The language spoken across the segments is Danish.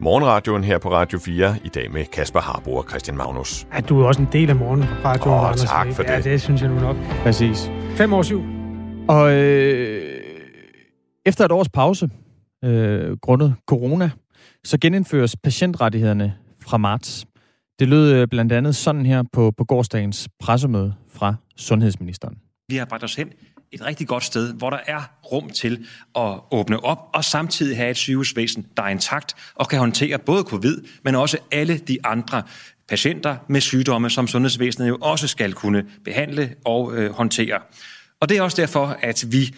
morgenradioen her på Radio 4, i dag med Kasper Harbo og Christian Magnus. Ja, du er også en del af morgenradioen. Åh, Anders tak for Ja, det. det synes jeg nu nok. Præcis. Fem år syv. Og øh, efter et års pause, øh, grundet corona, så genindføres patientrettighederne fra marts. Det lød øh, blandt andet sådan her på, på gårdsdagens pressemøde fra sundhedsministeren. Vi har bragt os hen et rigtig godt sted, hvor der er rum til at åbne op, og samtidig have et sygehusvæsen, der er intakt og kan håndtere både covid, men også alle de andre patienter med sygdomme, som sundhedsvæsenet jo også skal kunne behandle og øh, håndtere. Og det er også derfor, at vi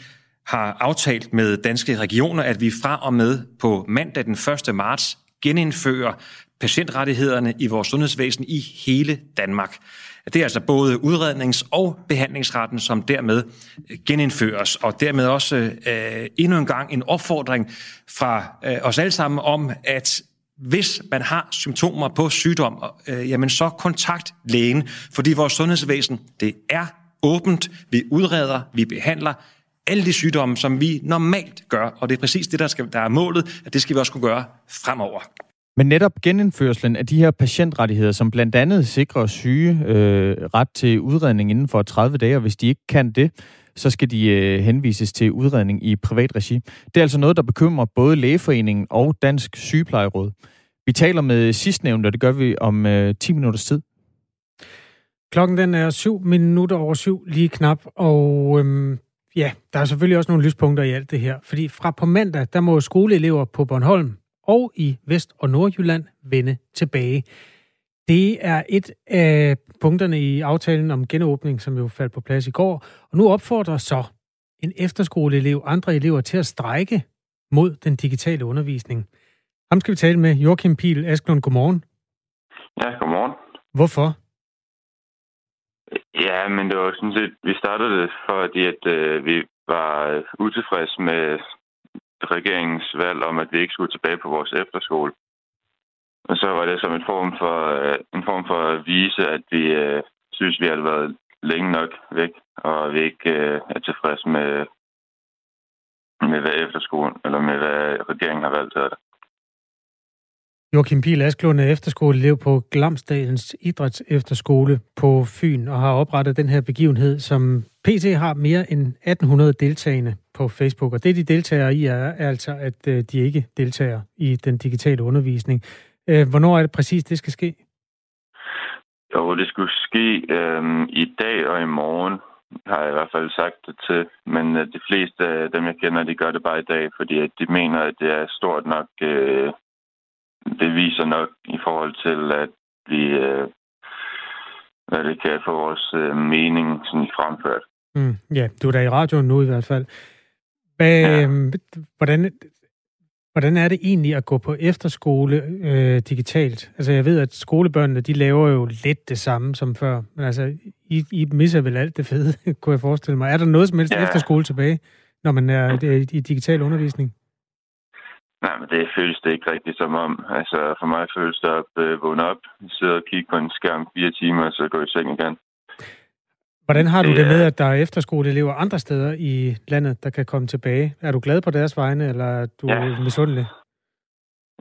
har aftalt med danske regioner, at vi fra og med på mandag den 1. marts genindfører patientrettighederne i vores sundhedsvæsen i hele Danmark. Det er altså både udrednings- og behandlingsretten, som dermed øh, genindføres, og dermed også øh, endnu en gang en opfordring fra øh, os alle sammen om, at hvis man har symptomer på sygdom, øh, jamen så kontakt lægen, fordi vores sundhedsvæsen, det er åbent, vi udreder, vi behandler alle de sygdomme, som vi normalt gør, og det er præcis det, der, skal, der er målet, at det skal vi også kunne gøre fremover. Men netop genindførselen af de her patientrettigheder, som blandt andet sikrer syge øh, ret til udredning inden for 30 dage, og hvis de ikke kan det, så skal de øh, henvises til udredning i privat regi. Det er altså noget, der bekymrer både Lægeforeningen og Dansk Sygeplejeråd. Vi taler med sidstnævnte, og det gør vi om øh, 10 minutters tid. Klokken den er 7 minutter over syv, lige knap. Og øhm, ja, der er selvfølgelig også nogle lyspunkter i alt det her. Fordi fra på mandag, der må skoleelever på Bornholm og i Vest- og Nordjylland vende tilbage. Det er et af punkterne i aftalen om genåbning, som jo faldt på plads i går. Og nu opfordrer så en efterskoleelev andre elever til at strække mod den digitale undervisning. Ham skal vi tale med Joachim Pihl Asklund. Godmorgen. Ja, godmorgen. Hvorfor? Ja, men det var sådan set, vi startede det, fordi at øh, vi var utilfredse med regeringens valg om, at vi ikke skulle tilbage på vores efterskole. Og så var det som en form for, øh, en form for at vise, at vi øh, synes, vi har været længe nok væk, og vi ikke øh, er tilfredse med, med hvad efterskolen, eller med hvad regeringen har valgt af det. Joachim Pihl Asklund er efterskoleelev på Glamsdalens Idræts Efterskole på Fyn og har oprettet den her begivenhed, som PT har mere end 1800 deltagende på Facebook. Og det, de deltager i, er, er altså, at øh, de ikke deltager i den digitale undervisning. Øh, Hvornår er det præcis, det skal ske? Jo, det skulle ske øhm, i dag og i morgen, har jeg i hvert fald sagt det til. Men øh, de fleste af dem, jeg kender, de gør det bare i dag, fordi at de mener, at det er stort nok. Øh, det viser nok i forhold til, at vi øh, hvad det kan få vores øh, mening sådan fremført. Mm, ja, du er da i radioen nu i hvert fald. Hvad, Ja. ja. hvordan, hvordan er det egentlig at gå på efterskole øh, digitalt? Altså jeg ved, at skolebørnene, de laver jo lidt det samme som før, men altså, I, I misser vel alt det fede, kunne jeg forestille mig. Er der noget som helst Ja. efterskole tilbage, når man er øh, i digital undervisning? Nej, men det føles det ikke rigtigt som om. Altså, for mig føles det op, øh, vågne op, sidde og kigge på en skærm fire timer, og så gå i seng igen. Hvordan har du Det det med, at der er efterskoleelever andre steder i landet, der kan komme tilbage? Er du glad på deres vegne, eller er du Ja. misundelig?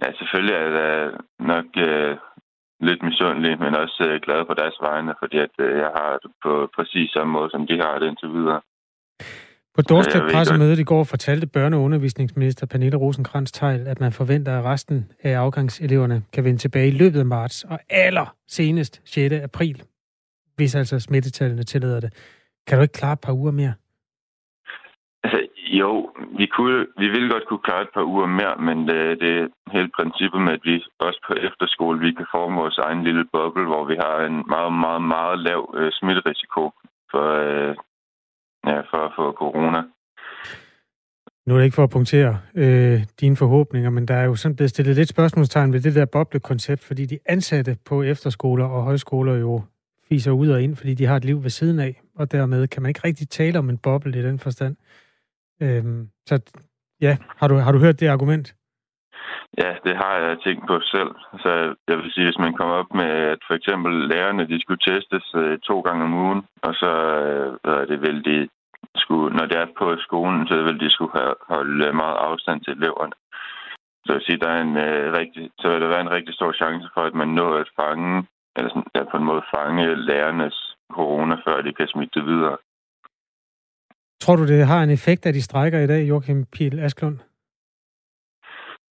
Ja, selvfølgelig er jeg nok øh, lidt misundelig, men også øh, glad på deres vegne, fordi at, øh, jeg har det på præcis samme måde, som de har det indtil videre. På ved pressemødet i går fortalte børne- og undervisningsminister Pernille rosenkrantz teil at man forventer, at resten af afgangseleverne kan vende tilbage i løbet af marts, og aller senest 6. april, hvis altså smittetallene tillader det. Kan du ikke klare et par uger mere? Altså, jo, vi, kunne, vi ville godt kunne klare et par uger mere, men det, det er hele princippet med, at vi også på efterskole, vi kan forme vores egen lille boble, hvor vi har en meget, meget, meget lav øh, smitterisiko for, øh, ja, for at få corona. Nu er det ikke for at punktere øh, dine forhåbninger, men der er jo sådan blevet stillet lidt spørgsmålstegn ved det der boblekoncept, fordi de ansatte på efterskoler og højskoler jo fiser ud og ind, fordi de har et liv ved siden af, og dermed kan man ikke rigtig tale om en boble i den forstand. Øhm, så ja, har du, har du hørt det argument? Ja, det har jeg tænkt på selv. Så jeg vil sige, hvis man kommer op med, at for eksempel lærerne, de skulle testes øh, to gange om ugen, og så øh, hvad er det, vil de skulle, når det er på skolen, så vil de skulle have, holde meget afstand til eleverne. så vil sige, der er en, øh, rigtig, så vil der være en rigtig stor chance for, at man når at fange, eller sådan, ja, på en måde fange lærernes corona, før de kan smitte det videre. Tror du, det har en effekt, at de strækker i dag, Joachim Piel Asklund?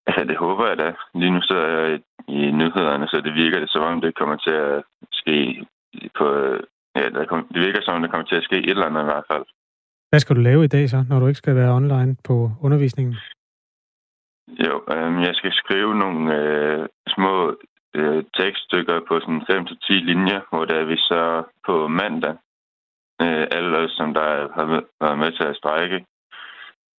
Altså, det håber jeg da. Lige nu sidder jeg i nyhederne, så det virker det, som om det kommer til at ske på... Ja, det virker som om det kommer til at ske et eller andet i hvert fald. Hvad skal du lave i dag så, når du ikke skal være online på undervisningen? Jo, øh, jeg skal skrive nogle øh, små øh, tekststykker på sådan 5-10 linjer, hvor der vi så på mandag, øh, alle os, som der har været med til at strække,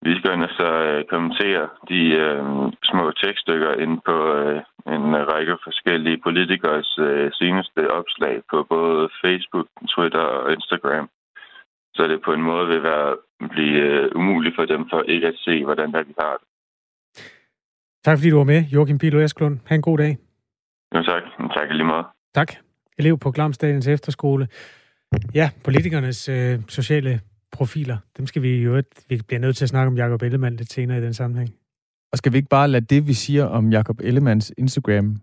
vi skal ind og så øh, kommentere de øh, små tekststykker ind på øh, en række forskellige politikers øh, seneste opslag på både Facebook, Twitter og Instagram. Så det på en måde vil være blive øh, umuligt for dem for ikke at se, hvordan der de har det. Tak fordi du var med, Joachim Pilo Esklund. Ha' en god dag. Jo, tak. Tak lige meget. Tak. Elev på Glamsdalens Efterskole. Ja, politikernes øh, sociale profiler, dem skal vi jo... Vi bliver nødt til at snakke om Jacob Ellemann lidt senere i den sammenhæng. Og skal vi ikke bare lade det, vi siger om Jacob Ellemanns Instagram,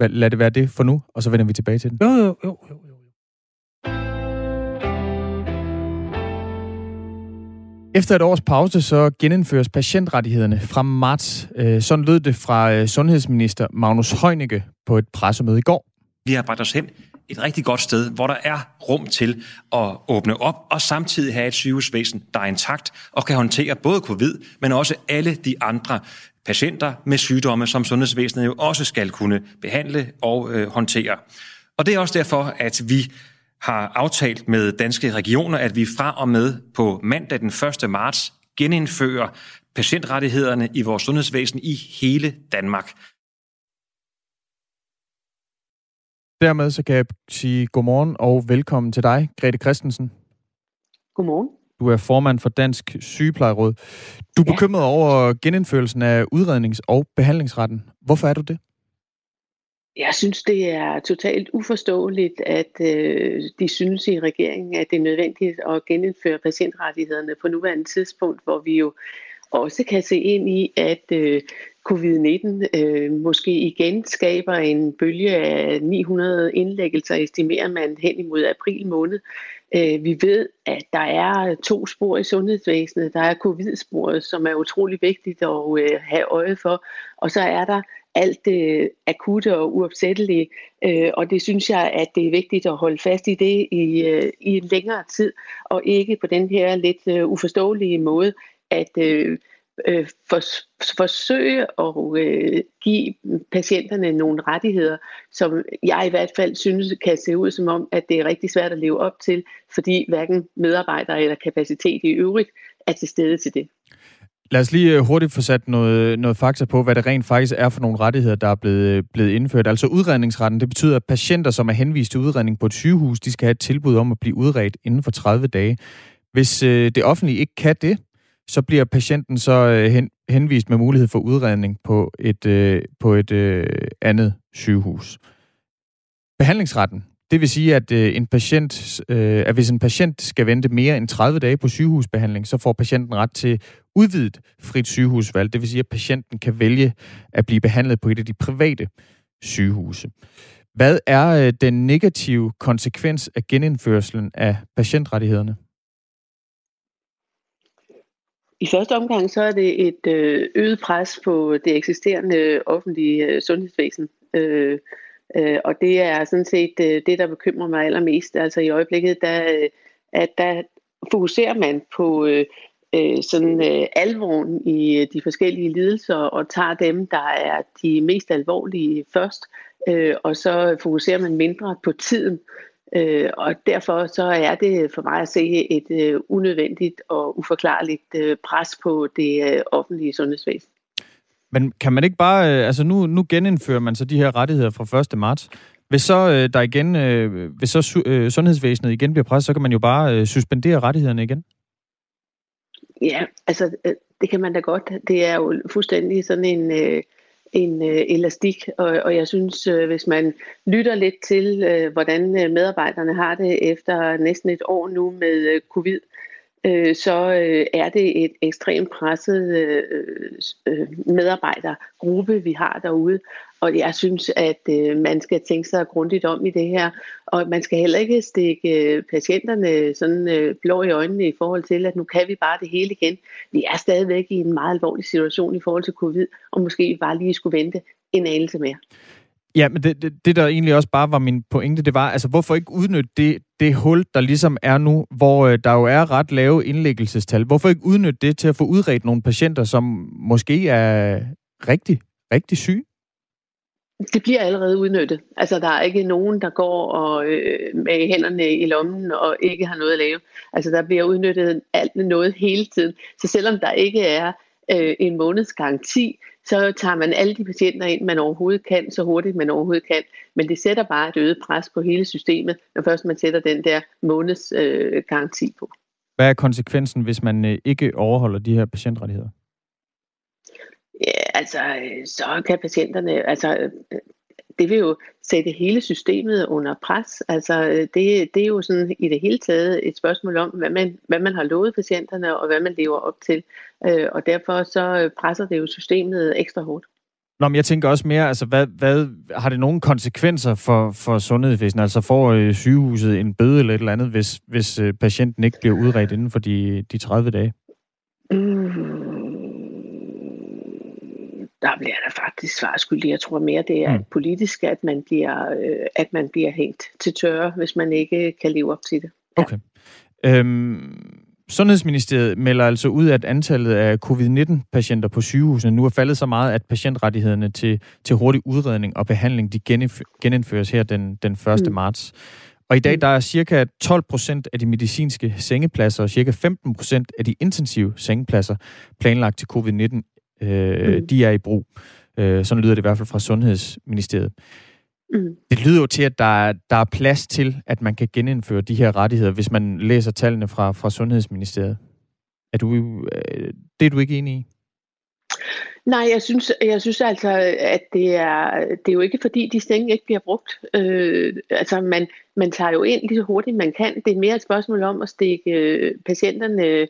lad det være det for nu, og så vender vi tilbage til den? Jo, jo, jo. jo, jo. Efter et års pause, så genindføres patientrettighederne fra marts. Øh, sådan lød det fra øh, sundhedsminister Magnus Heunicke på et pressemøde i går. Vi har bragt os hen et rigtig godt sted, hvor der er rum til at åbne op, og samtidig have et sygehusvæsen, der er intakt og kan håndtere både covid, men også alle de andre patienter med sygdomme, som sundhedsvæsenet jo også skal kunne behandle og øh, håndtere. Og det er også derfor, at vi har aftalt med danske regioner, at vi fra og med på mandag den 1. marts genindfører patientrettighederne i vores sundhedsvæsen i hele Danmark. Dermed så kan jeg sige godmorgen og velkommen til dig, Grete Christensen. Godmorgen. Du er formand for Dansk Sygeplejeråd. Du er ja. bekymret over genindførelsen af udrednings- og behandlingsretten. Hvorfor er du det? Jeg synes, det er totalt uforståeligt, at øh, de synes i regeringen, at det er nødvendigt at genindføre patientrettighederne på nuværende tidspunkt, hvor vi jo også kan se ind i, at øh, covid-19 øh, måske igen skaber en bølge af 900 indlæggelser, estimerer man hen imod april måned. Øh, vi ved, at der er to spor i sundhedsvæsenet. Der er covid-sporet, som er utrolig vigtigt at øh, have øje for, og så er der alt det akutte og uopsættelige, øh, og det synes jeg, at det er vigtigt at holde fast i det i, øh, i en længere tid, og ikke på den her lidt øh, uforståelige måde, at øh, øh, for, forsøge at øh, give patienterne nogle rettigheder, som jeg i hvert fald synes kan se ud som om, at det er rigtig svært at leve op til, fordi hverken medarbejdere eller kapacitet i øvrigt er til stede til det. Lad os lige øh, hurtigt få sat noget, noget fakta på, hvad det rent faktisk er for nogle rettigheder, der er blevet, øh, blevet indført. Altså udredningsretten, det betyder, at patienter, som er henvist til udredning på et sygehus, de skal have et tilbud om at blive udredt inden for 30 dage. Hvis øh, det offentlige ikke kan det, så bliver patienten så øh, hen, henvist med mulighed for udredning på et, øh, på et øh, andet sygehus. Behandlingsretten, det vil sige, at, øh, en patient, øh, at hvis en patient skal vente mere end 30 dage på sygehusbehandling, så får patienten ret til udvidet frit sygehusvalg. Det vil sige, at patienten kan vælge at blive behandlet på et af de private sygehuse. Hvad er øh, den negative konsekvens af genindførselen af patientrettighederne? I første omgang så er det et øh, øget pres på det eksisterende offentlige øh, sundhedsvæsen. Øh, øh, og det er sådan set øh, det, der bekymrer mig allermest. Altså i øjeblikket, der, at der fokuserer man på øh, sådan øh, alvoren i de forskellige lidelser og tager dem, der er de mest alvorlige først. Øh, og så fokuserer man mindre på tiden. Øh, og derfor så er det for mig at se et øh, unødvendigt og uforklarligt øh, pres på det øh, offentlige sundhedsvæsen. Men kan man ikke bare, øh, altså nu, nu genindfører man så de her rettigheder fra 1. marts. Hvis så øh, der igen, øh, hvis så øh, sundhedsvæsenet igen bliver presset, så kan man jo bare øh, suspendere rettighederne igen. Ja, altså øh, det kan man da godt. Det er jo fuldstændig sådan en øh, en øh, elastik, og, og jeg synes, øh, hvis man lytter lidt til, øh, hvordan øh, medarbejderne har det efter næsten et år nu med øh, covid, øh, så øh, er det et ekstremt presset øh, øh, øh medarbejdergruppe, vi har derude. Og jeg synes, at øh, man skal tænke sig grundigt om i det her. Og man skal heller ikke stikke øh, patienterne sådan øh, blå i øjnene i forhold til, at nu kan vi bare det hele igen. Vi er stadigvæk i en meget alvorlig situation i forhold til covid, og måske bare lige skulle vente en anelse mere. Ja, men det, det, det, der egentlig også bare var min pointe, det var, altså hvorfor ikke udnytte det, det hul, der ligesom er nu, hvor øh, der jo er ret lave indlæggelsestal? Hvorfor ikke udnytte det til at få udredt nogle patienter, som måske er rigtig, rigtig syge? Det bliver allerede udnyttet. Altså, der er ikke nogen, der går og, øh, med hænderne i lommen og ikke har noget at lave. Altså, der bliver udnyttet alt noget hele tiden. Så selvom der ikke er øh, en måneds garanti, så tager man alle de patienter ind, man overhovedet kan, så hurtigt man overhovedet kan. Men det sætter bare et øget pres på hele systemet, når først man sætter den der måneds øh, garanti på. Hvad er konsekvensen, hvis man øh, ikke overholder de her patientrettigheder? Ja, altså, øh, så kan patienterne, altså, det vil jo sætte hele systemet under pres. Altså, det, det er jo sådan i det hele taget et spørgsmål om, hvad man, hvad man har lovet patienterne, og hvad man lever op til. Øh, og derfor så presser det jo systemet ekstra hårdt. Nå, men jeg tænker også mere, altså, hvad, hvad, har det nogle konsekvenser for, for sundhedsvæsenet? Altså får øh, sygehuset en bøde eller et eller andet, hvis, hvis øh, patienten ikke bliver udredt inden for de, de 30 dage? Mm der bliver der faktisk svarskyldig. Jeg tror mere, det er mm. politisk, at man, bliver, øh, at man bliver hængt til tørre, hvis man ikke kan leve op til det. Ja. Okay. Øhm, Sundhedsministeriet melder altså ud, at antallet af covid-19-patienter på sygehusene nu er faldet så meget, at patientrettighederne til, til hurtig udredning og behandling de genindføres her den, den 1. Mm. marts. Og i dag mm. der er cirka 12 procent af de medicinske sengepladser og cirka 15 procent af de intensive sengepladser planlagt til covid-19 øh, mm. de er i brug. Øh, sådan lyder det i hvert fald fra Sundhedsministeriet. Mm. Det lyder jo til, at der er, der er plads til, at man kan genindføre de her rettigheder, hvis man læser tallene fra, fra Sundhedsministeriet. Er du, øh, det er du ikke enig i? Nej, jeg synes, jeg synes altså, at det er, det er jo ikke fordi, de senge ikke bliver brugt. Øh, altså, man, man tager jo ind lige så hurtigt man kan. Det er mere et spørgsmål om at stikke øh, patienterne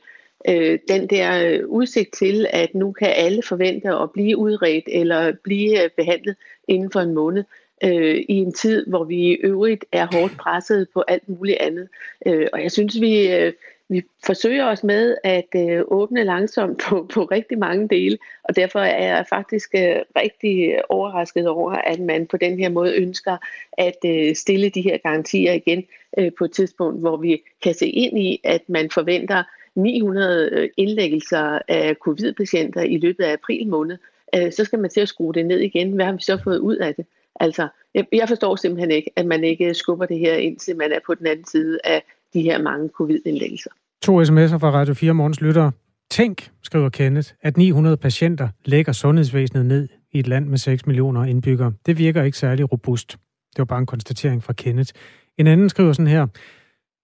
øh, den der øh, udsigt til, at nu kan alle forvente at blive udredt eller blive øh, behandlet inden for en måned øh, i en tid, hvor vi i øvrigt er hårdt presset på alt muligt andet. Øh, og jeg synes, vi, øh, vi forsøger os med at øh, åbne langsomt på, på rigtig mange dele, og derfor er jeg faktisk øh, rigtig overrasket over, at man på den her måde ønsker at øh, stille de her garantier igen øh, på et tidspunkt, hvor vi kan se ind i, at man forventer 900 øh, indlæggelser af covid-patienter i løbet af april måned, øh, så skal man til at skrue det ned igen. Hvad har vi så fået ud af det? Altså, jeg forstår simpelthen ikke, at man ikke øh, skubber det her ind, til man er på den anden side af de her mange covid-indlæggelser. To sms'er fra Radio 4 Morgens Lyttere. Tænk, skriver Kenneth, at 900 patienter lægger sundhedsvæsenet ned i et land med 6 millioner indbyggere. Det virker ikke særlig robust. Det var bare en konstatering fra Kenneth. En anden skriver sådan her.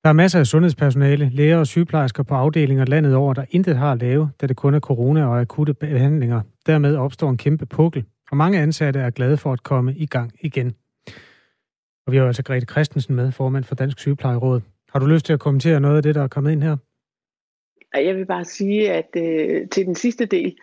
Der er masser af sundhedspersonale, læger og sygeplejersker på afdelinger landet over, der intet har at lave, da det kun er corona og akutte behandlinger. Dermed opstår en kæmpe pukkel, og mange ansatte er glade for at komme i gang igen. Og vi har altså Grete Christensen med, formand for Dansk Sygeplejeråd. Har du lyst til at kommentere noget af det, der er kommet ind her? Jeg vil bare sige, at øh, til den sidste del,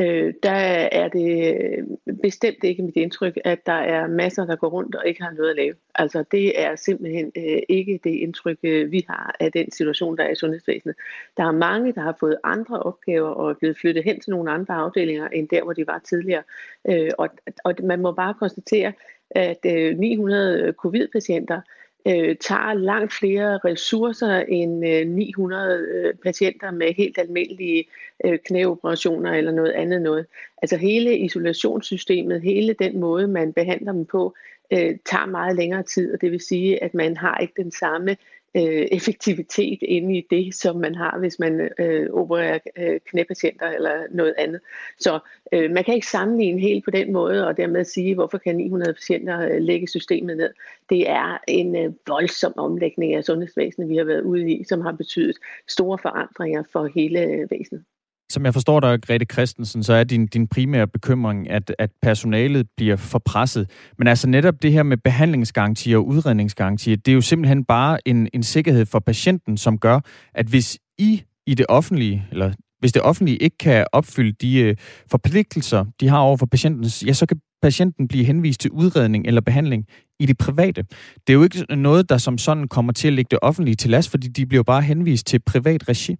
øh, der er det øh, bestemt ikke mit indtryk, at der er masser, der går rundt og ikke har noget at lave. Altså det er simpelthen øh, ikke det indtryk, øh, vi har af den situation, der er i sundhedsvæsenet. Der er mange, der har fået andre opgaver og er blevet flyttet hen til nogle andre afdelinger, end der, hvor de var tidligere. Øh, og, og man må bare konstatere, at øh, 900 covid-patienter øh, Øh, tager langt flere ressourcer end øh, 900 øh, patienter med helt almindelige øh, knæoperationer eller noget andet noget. Altså hele isolationssystemet, hele den måde, man behandler dem på, øh, tager meget længere tid, og det vil sige, at man har ikke den samme øh, effektivitet inde i det, som man har, hvis man øh, opererer øh, knæpatienter eller noget andet. Så øh, man kan ikke sammenligne helt på den måde, og dermed sige, hvorfor kan 900 patienter øh, lægge systemet ned. Det er en øh, voldsom omlægning af sundhedsvæsenet, vi har været ude i, som har betydet store forandringer for hele øh, væsenet. Som jeg forstår dig, Grete Christensen, så er din, din primære bekymring, at, at personalet bliver for presset. Men altså netop det her med behandlingsgarantier og udredningsgarantier, det er jo simpelthen bare en, en sikkerhed for patienten, som gør, at hvis I i det offentlige, eller hvis det offentlige ikke kan opfylde de øh, forpligtelser, de har over for patienten, ja, så kan patienten blive henvist til udredning eller behandling i det private. Det er jo ikke noget, der som sådan kommer til at lægge det offentlige til last, fordi de bliver bare henvist til privat regi.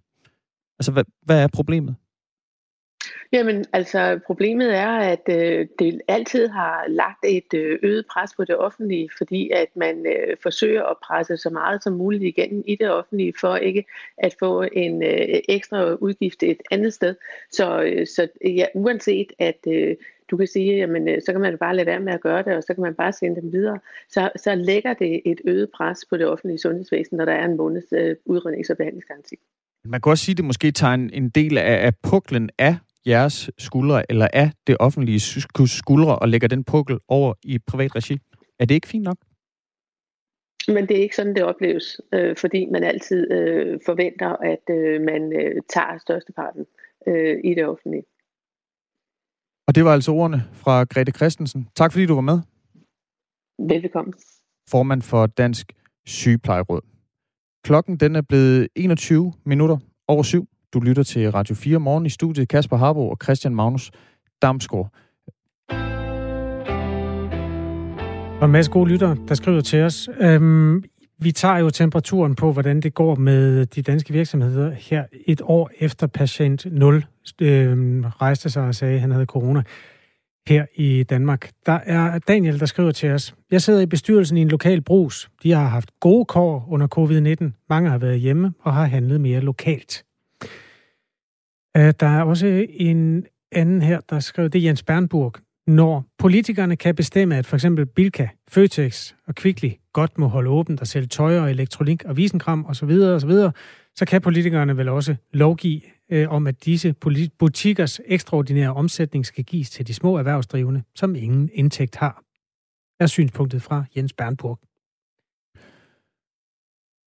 Altså, hvad, hvad er problemet? Jamen, altså problemet er, at øh, det altid har lagt et øh, øget pres på det offentlige, fordi at man øh, forsøger at presse så meget som muligt igennem i det offentlige, for ikke at få en øh, ekstra udgift et andet sted. Så, øh, så ja, uanset at øh, du kan sige, jamen øh, så kan man bare lade være med at gøre det, og så kan man bare sende dem videre, så, så lægger det et øget pres på det offentlige sundhedsvæsen, når der er en måneds øh, udrednings- og behandlingsgaranti. Man kan også sige, at det måske tager en, en del af, af puklen af jeres skuldre, eller af det offentlige skuldre, og lægger den pukkel over i privat regi. Er det ikke fint nok? Men det er ikke sådan, det opleves, øh, fordi man altid øh, forventer, at øh, man øh, tager størsteparten øh, i det offentlige. Og det var altså ordene fra Grete Christensen. Tak fordi du var med. Velkommen. Formand for Dansk Sygeplejeråd. Klokken den er blevet 21 minutter over syv. Du lytter til Radio 4 morgen i studiet. Kasper Harbo og Christian Magnus Damsgaard. Og en masse gode lyttere, der skriver til os. Øhm, vi tager jo temperaturen på, hvordan det går med de danske virksomheder her et år efter patient 0 øhm, rejste sig og sagde, at han havde corona her i Danmark. Der er Daniel, der skriver til os. Jeg sidder i bestyrelsen i en lokal brus. De har haft gode kår under covid-19. Mange har været hjemme og har handlet mere lokalt. Øh, der er også en anden her, der skriver, det er Jens Bernburg. Når politikerne kan bestemme, at for eksempel Bilka, Føtex og Kvickly godt må holde åbent og sælge tøj og elektronik og visenkram osv., osv., så kan politikerne vel også lovgive øh, om, at disse butikkers ekstraordinære omsætning skal gives til de små erhvervsdrivende, som ingen indtægt har. Er synspunktet fra Jens Bernburg.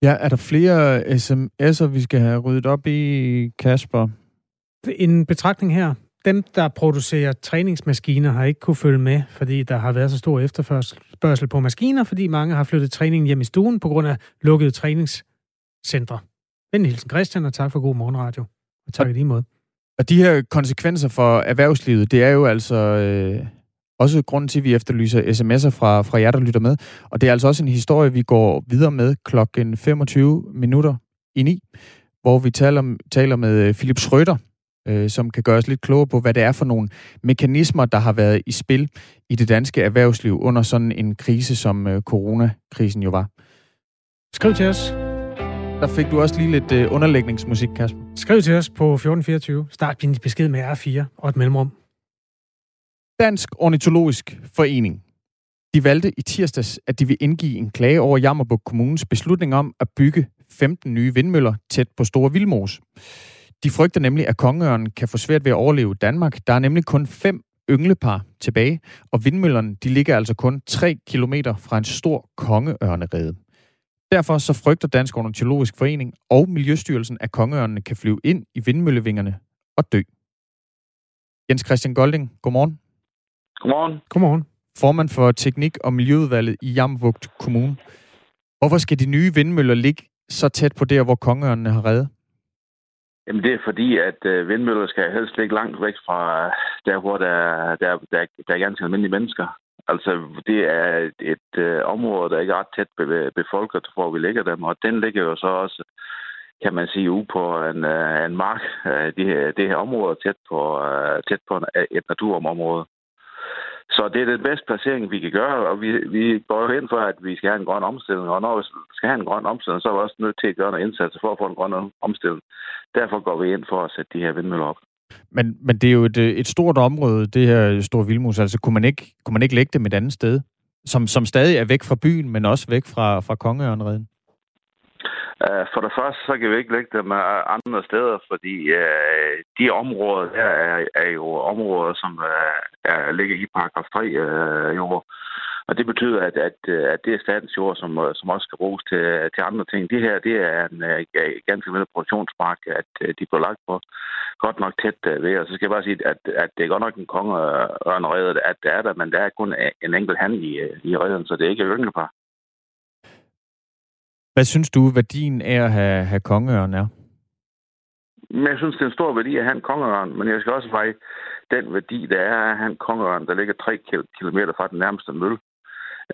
Ja, er der flere sms'er, vi skal have ryddet op i, Kasper? En betragtning her. Dem, der producerer træningsmaskiner, har ikke kunne følge med, fordi der har været så stor efterspørgsel på maskiner, fordi mange har flyttet træningen hjem i stuen på grund af lukkede træningscentre. Venlig hilsen Christian, og tak for god morgenradio. Tak i lige måde. Og de her konsekvenser for erhvervslivet, det er jo altså øh, også grunden til, at vi efterlyser sms'er fra, fra jer, der lytter med. Og det er altså også en historie, vi går videre med klokken 25 minutter i 9, hvor vi taler, taler med Philip Schrøder, øh, som kan gøre os lidt klogere på, hvad det er for nogle mekanismer, der har været i spil i det danske erhvervsliv under sådan en krise, som øh, coronakrisen jo var. Skriv til os. Der fik du også lige lidt øh, underlægningsmusik, Kasper. Skriv til os på 1424. Start din besked med R4 og et mellemrum. Dansk Ornitologisk Forening. De valgte i tirsdags, at de vil indgive en klage over Jammerburg Kommunes beslutning om at bygge 15 nye vindmøller tæt på Store Vildmos. De frygter nemlig, at kongeørnen kan få svært ved at overleve Danmark. Der er nemlig kun fem ynglepar tilbage, og vindmøllerne de ligger altså kun 3 km fra en stor kongeørnerede. Derfor så frygter Dansk Ornitologisk Forening og Miljøstyrelsen, at kongeørnene kan flyve ind i vindmøllevingerne og dø. Jens Christian Golding, godmorgen. Godmorgen. Godmorgen. Formand for Teknik- og Miljøudvalget i Jammerbugt Kommune. Hvorfor skal de nye vindmøller ligge så tæt på der, hvor kongeørnene har reddet? Jamen det er fordi, at øh, vindmøller skal helst ligge langt væk fra der, hvor der, der, der, der er ganske almindelige mennesker. Altså det er et, et øh, område, der ikke er ret tæt be, befolket, hvor vi ligger dem, og den ligger jo så også kan man sige, ude på en, øh, en mark, øh, det, her, det her område tæt på, øh, tæt på øh, et naturområde. Så det er den bedste placering, vi kan gøre, og vi, vi går jo ind for, at vi skal have en grøn omstilling, og når vi skal have en grøn omstilling, så er vi også nødt til at gøre noget indsats for at få en grøn omstilling. Derfor går vi ind for at sætte de her vindmøller op. Men, men det er jo et, øh, et stort område, det her store vildmus. Altså, kunne man ikke, kunne man ikke lægge dem et andet sted? Som, som stadig er væk fra byen, men også væk fra, fra Kongeørnreden? Uh, for det første, så kan vi ikke lægge dem øh, andre steder, fordi uh, de områder der er, er jo områder, som uh, er, ligger i paragraf 3 uh, jo, og det betyder, at, at, at det er statens jord, som, som også skal bruges til, til andre ting. Det her, det er en uh, ganske almindelig produktionsmark, at uh, de bliver lagt på godt nok tæt uh, ved. Og så skal jeg bare sige, at, at det er godt nok en kongeørnerede, at det er der, men der er kun en enkelt hand i, i redden, så det er ikke ynglepar. Hvad synes du, værdien af at have, have kongeøren er? Men jeg synes, det er en stor værdi at have en kongeørn, men jeg skal også veje den værdi, der er at have en kongeørn, der ligger 3 km fra den nærmeste mølle,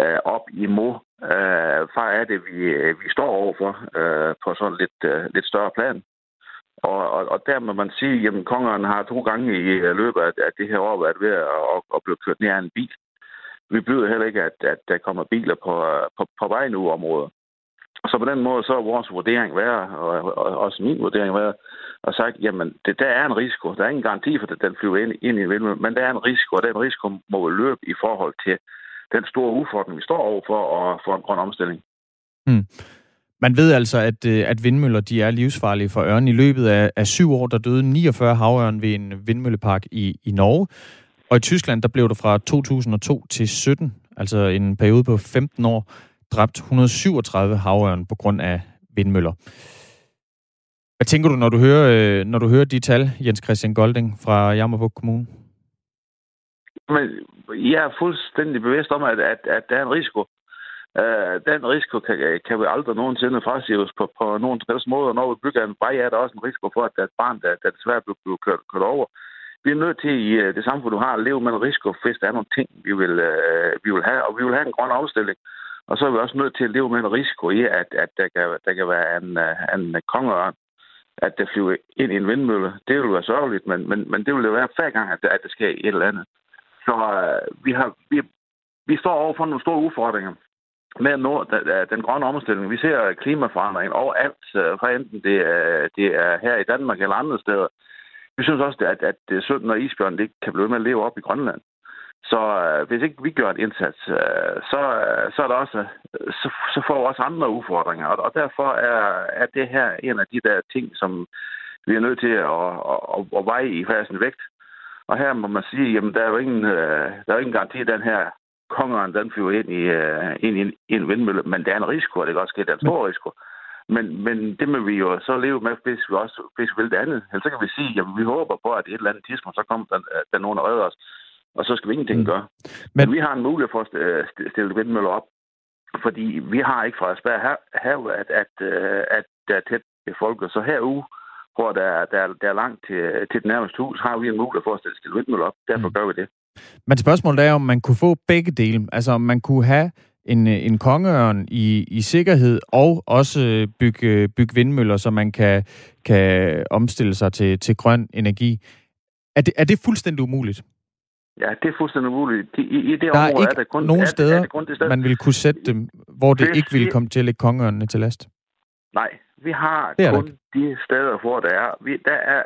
øh, op i Øh, far er det, vi, øh, vi står overfor øh, på sådan lidt, øh, lidt større plan. Og, og, og der må man sige, at kongeren har to gange i øh, løbet af, af det her år været ved at, at, at blive kørt ned af en bil. Vi byder heller ikke, at, at der kommer biler på, øh, på, på vej nu området. Så på den måde, så er vores vurdering været, og, og også min vurdering været, og sagt, jamen, det, der er en risiko. Der er ingen garanti for, at den flyver ind, ind i en vindmølle, men der er en risiko, og den risiko må løbe i forhold til den store udfordring, vi står overfor, og for en grøn omstilling. Hmm. Man ved altså, at, øh, at vindmøller de er livsfarlige for ørnen. I løbet af, af syv år, der døde 49 havørn ved en vindmøllepark i, i Norge. Og i Tyskland, der blev der fra 2002 til 17, altså en periode på 15 år, dræbt 137 havørn på grund af vindmøller. Hvad tænker du, når du hører, øh, når du hører de tal, Jens Christian Golding fra Jammerburg Kommune? Men jeg er fuldstændig bevidst om, at, at, at der er en risiko. Uh, den risiko kan, kan vi aldrig nogensinde frasives på, på nogen som måde. Når vi bygger en vej, er der også en risiko for, at der er et barn, der, der desværre bliver kørt, kørt over. Vi er nødt til i øh, det samfund, du har, at leve med en risiko, hvis der er nogle ting, vi vil, uh, vi vil have. Og vi vil have en grøn afstilling. Og så er vi også nødt til at leve med en risiko i, at, at der, kan, der kan være en, en kongeørn, at der flyver ind i en vindmølle. Det vil være sørgeligt, men, men, men det vil det være hver gang, at, at der sker et eller andet. Så øh, vi, har, vi, vi står over for nogle store udfordringer med at nå den grønne omstilling. Vi ser klimaforandring overalt, for enten det er, det er her i Danmark eller andre steder. Vi synes også, at, at det er synd, når isbjørn ikke kan blive med at leve op i Grønland. Så øh, hvis ikke vi gør en indsats, øh, så, så er der også, så, så får vi også andre udfordringer. Og, og derfor er, er det her en af de der ting, som vi er nødt til at, at, at, at veje i fasen vægt. Og her må man sige, jamen der er jo ingen, uh, der er ingen garanti, at den her kongeren den flyver ind i, uh, ind i, en, en vindmølle, men der er en risiko, og det kan også ske, der er en stor risiko. Men, men det må vi jo så leve med, hvis vi også hvis vi vil det andet. Ellers så kan vi sige, at vi håber på, at et eller andet tidspunkt, så kommer der, der nogen og redder os og så skal vi ingenting mm. gøre. Men... Men vi har en mulighed for at stille vindmøller op, fordi vi har ikke fra Asperg her, her at, at, øh, at der er tæt befolket. Så herude, hvor der, der, der er langt til, til det nærmeste hus, har vi en mulighed for at stille, stille vindmøller op. Derfor mm. gør vi det. Men spørgsmålet er, om man kunne få begge dele. Altså, om man kunne have en, en kongeørn i, i sikkerhed, og også bygge, bygge vindmøller, så man kan, kan omstille sig til, til grøn energi. Er det, er det fuldstændig umuligt? Ja, det er fuldstændig umuligt. I, i det der område er, ikke er der kun, nogen er, steder, er kun det sted. man vil kunne sætte dem, hvor det Hvis ikke ville komme til at lægge kongeørnene til last? Nej, vi har det kun de steder, hvor der er. Vi, der er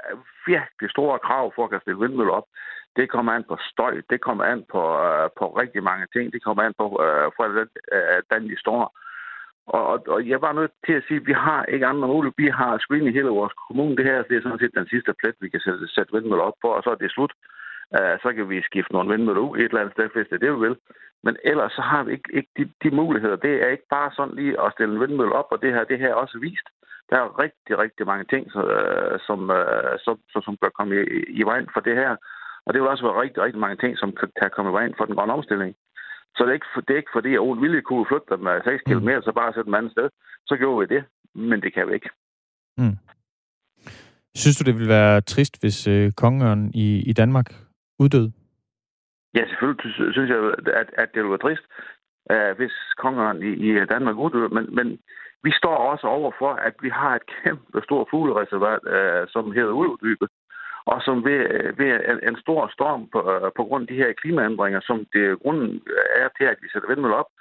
virkelig store krav for at kan stille vindmøller op. Det kommer an på støj, det kommer an på, uh, på rigtig mange ting, det kommer an på, uh, hvordan uh, de står. Og, og, og jeg var nødt til at sige, at vi har ikke andre muligheder. Vi har screening i hele vores kommune. Det her det er sådan set den sidste plet, vi kan sætte, sætte vindmøller op på, og så er det slut. Uh, så kan vi skifte nogle vindmøller ud et eller andet sted, hvis det er det, vi vil. Men ellers så har vi ikke, ikke de, de muligheder. Det er ikke bare sådan lige at stille en vindmølle op, og det her, det her er også vist. Der er rigtig, rigtig mange ting, så, uh, som, som, som, som bør komme i, i vejen for det her. Og det vil også være rigtig, rigtig mange ting, som kan komme i vejen for den grønne omstilling. Så det er ikke, det er ikke fordi, at Ole ville kunne flytte dem 6 km, så bare sætte dem andet sted. Så gjorde vi det, men det kan vi ikke. Mm. Synes du, det ville være trist, hvis øh, kongeren i, i Danmark uddød? Ja, selvfølgelig synes jeg, at, at det ville være trist, uh, hvis kongeren i, i Danmark uddød. Men, men vi står også over for, at vi har et kæmpe stort fuglereservat, øh, som hedder Ulvedybet, og som ved, ved en, en stor storm på, øh, på grund af de her klimaændringer, som det grunden er til, at vi sætter vindmøller op,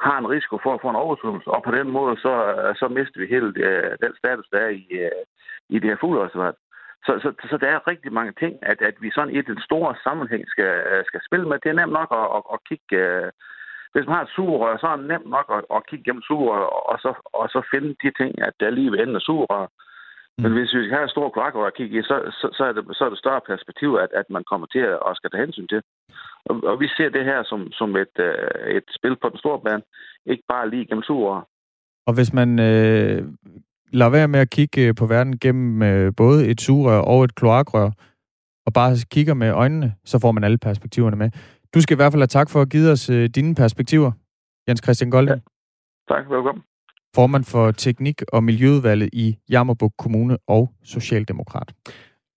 har en risiko for at få en oversvømmelse, og på den måde så, øh, så mister vi hele det, den status, der er i, i det her fuglereservat. Så, så, så der er rigtig mange ting, at, at vi sådan i den store sammenhæng skal, skal spille med. Det er nemt nok at, at, at kigge... Hvis man har et sugerør, så er det nemt nok at, at kigge gennem sugerør, og så, og så finde de ting, at der er lige ved enden af sugerør. Mm. Men hvis vi har et stort kloakrør at kigge i, så, så, så, er det, så er det større perspektiv, at, at man kommer til at, skal tage hensyn til. Og, og vi ser det her som, som et, uh, et spil på den store bane, ikke bare lige gennem sugerør. Og hvis man øh, lad være med at kigge øh, på verden gennem øh, både et sugerør og et kloakrør, og bare kigger med øjnene, så får man alle perspektiverne med. Du skal i hvert fald have tak for at give os øh, dine perspektiver, Jens Christian Golden. Ja. Tak, velkommen. formand for Teknik- og Miljøudvalget i Jammerbuk Kommune og Socialdemokrat.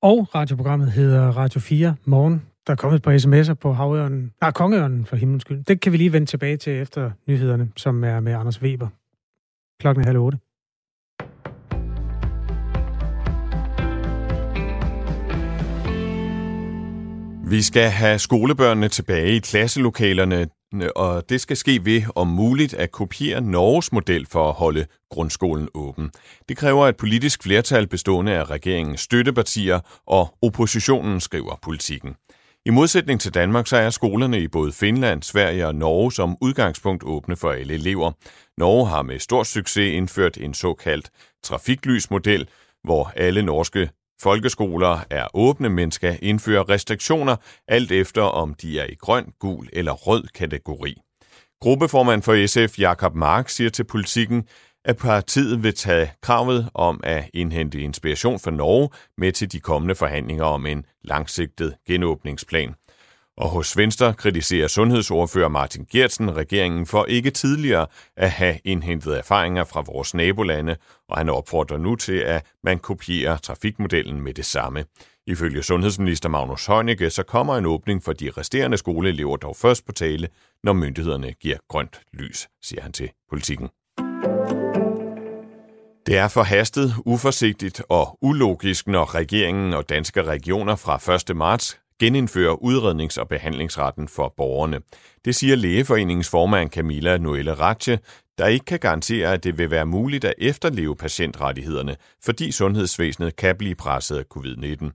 Og radioprogrammet hedder Radio 4 Morgen. Der er kommet et par sms'er på havørnen, nej, kongeørnen for himlens skyld. Det kan vi lige vende tilbage til efter nyhederne, som er med Anders Weber. Klokken er halv otte. Vi skal have skolebørnene tilbage i klasselokalerne, og det skal ske ved om muligt at kopiere Norges model for at holde grundskolen åben. Det kræver et politisk flertal bestående af regeringens støttepartier og oppositionen, skriver politikken. I modsætning til Danmark, så er skolerne i både Finland, Sverige og Norge som udgangspunkt åbne for alle elever. Norge har med stor succes indført en såkaldt trafiklysmodel, hvor alle norske Folkeskoler er åbne, men skal indføre restriktioner, alt efter om de er i grøn, gul eller rød kategori. Gruppeformand for SF, Jakob Mark, siger til politikken, at partiet vil tage kravet om at indhente inspiration fra Norge med til de kommende forhandlinger om en langsigtet genåbningsplan. Og hos Venstre kritiserer sundhedsordfører Martin Gertsen regeringen for ikke tidligere at have indhentet erfaringer fra vores nabolande, og han opfordrer nu til, at man kopierer trafikmodellen med det samme. Ifølge sundhedsminister Magnus Heunicke, så kommer en åbning for de resterende skoleelever dog først på tale, når myndighederne giver grønt lys, siger han til politikken. Det er forhastet, uforsigtigt og ulogisk, når regeringen og danske regioner fra 1. marts genindføre udrednings- og behandlingsretten for borgerne. Det siger Lægeforeningens formand Camilla Noelle Ratche, der ikke kan garantere, at det vil være muligt at efterleve patientrettighederne, fordi sundhedsvæsenet kan blive presset af covid-19.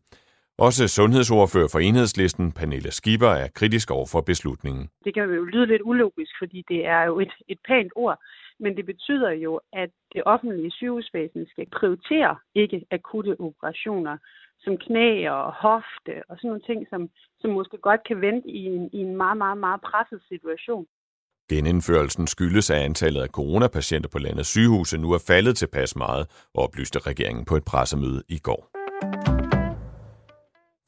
Også sundhedsordfører for enhedslisten, Pernille Skipper, er kritisk over for beslutningen. Det kan jo lyde lidt ulogisk, fordi det er jo et, et pænt ord, men det betyder jo, at det offentlige sygehusvæsen skal prioritere ikke akutte operationer, som knæ og hofte og sådan nogle ting, som, som måske godt kan vente i en, i en meget, meget, meget presset situation. Genindførelsen skyldes, at antallet af coronapatienter på landets sygehuse nu er faldet tilpas meget, oplyste regeringen på et pressemøde i går.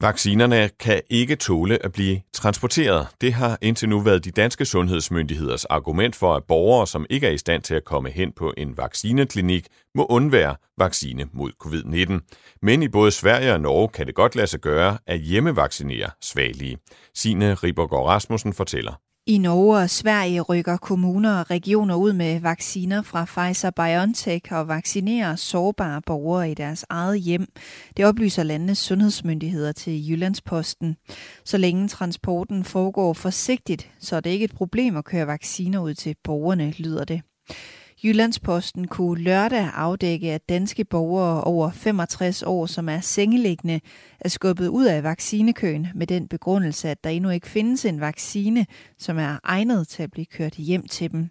Vaccinerne kan ikke tåle at blive transporteret. Det har indtil nu været de danske sundhedsmyndigheders argument for, at borgere, som ikke er i stand til at komme hen på en vaccineklinik, må undvære vaccine mod covid-19. Men i både Sverige og Norge kan det godt lade sig gøre at hjemmevaccinere svagelige. Signe Ribergaard Rasmussen fortæller. I Norge og Sverige rykker kommuner og regioner ud med vacciner fra Pfizer-BioNTech og vaccinerer sårbare borgere i deres eget hjem. Det oplyser landenes sundhedsmyndigheder til Jyllandsposten. Så længe transporten foregår forsigtigt, så er det ikke et problem at køre vacciner ud til borgerne, lyder det. Jyllandsposten kunne lørdag afdække, at danske borgere over 65 år, som er sengeliggende, er skubbet ud af vaccinekøen med den begrundelse, at der endnu ikke findes en vaccine, som er egnet til at blive kørt hjem til dem.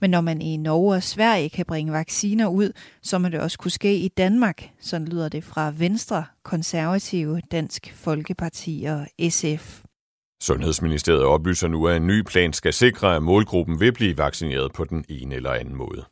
Men når man i Norge og Sverige kan bringe vacciner ud, så må det også kunne ske i Danmark. Sådan lyder det fra Venstre, Konservative, Dansk Folkeparti og SF. Sundhedsministeriet oplyser nu, at en ny plan skal sikre, at målgruppen vil blive vaccineret på den ene eller anden måde.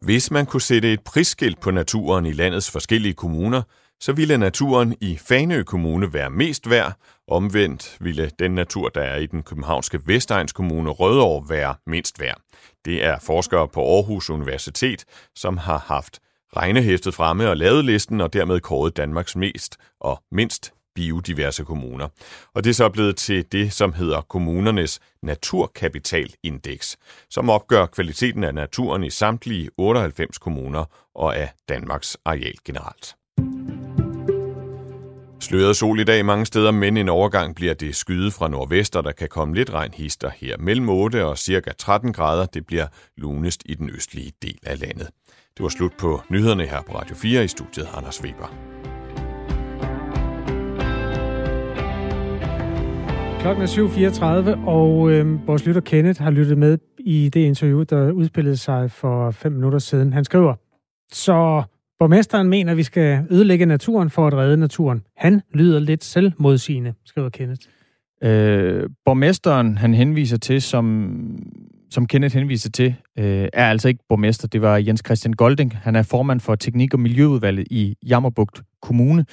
Hvis man kunne sætte et prisskilt på naturen i landets forskellige kommuner, så ville naturen i Fanø Kommune være mest værd. Omvendt ville den natur, der er i den københavnske Vestegns Kommune Rødovre, være mindst værd. Det er forskere på Aarhus Universitet, som har haft regnehæftet fremme og lavet listen og dermed kåret Danmarks mest og mindst biodiverse kommuner. Og det er så blevet til det, som hedder kommunernes naturkapitalindeks, som opgør kvaliteten af naturen i samtlige 98 kommuner og af Danmarks areal generelt. Sløret sol i dag mange steder, men en overgang bliver det skyde fra nordvest, og der kan komme lidt regn hister her mellem 8 og cirka 13 grader. Det bliver lunest i den østlige del af landet. Det var slut på nyhederne her på Radio 4 i studiet Anders Weber. Klokken er 7.34, og øh, vores lytter Kenneth har lyttet med i det interview, der udspillede sig for fem minutter siden. Han skriver, så borgmesteren mener, at vi skal ødelægge naturen for at redde naturen. Han lyder lidt selvmodsigende, skriver Kenneth. Øh, borgmesteren, han henviser til, som, som Kenneth henviser til, øh, er altså ikke borgmester. Det var Jens Christian Golding. Han er formand for Teknik- og Miljøudvalget i Jammerbugt Kommune.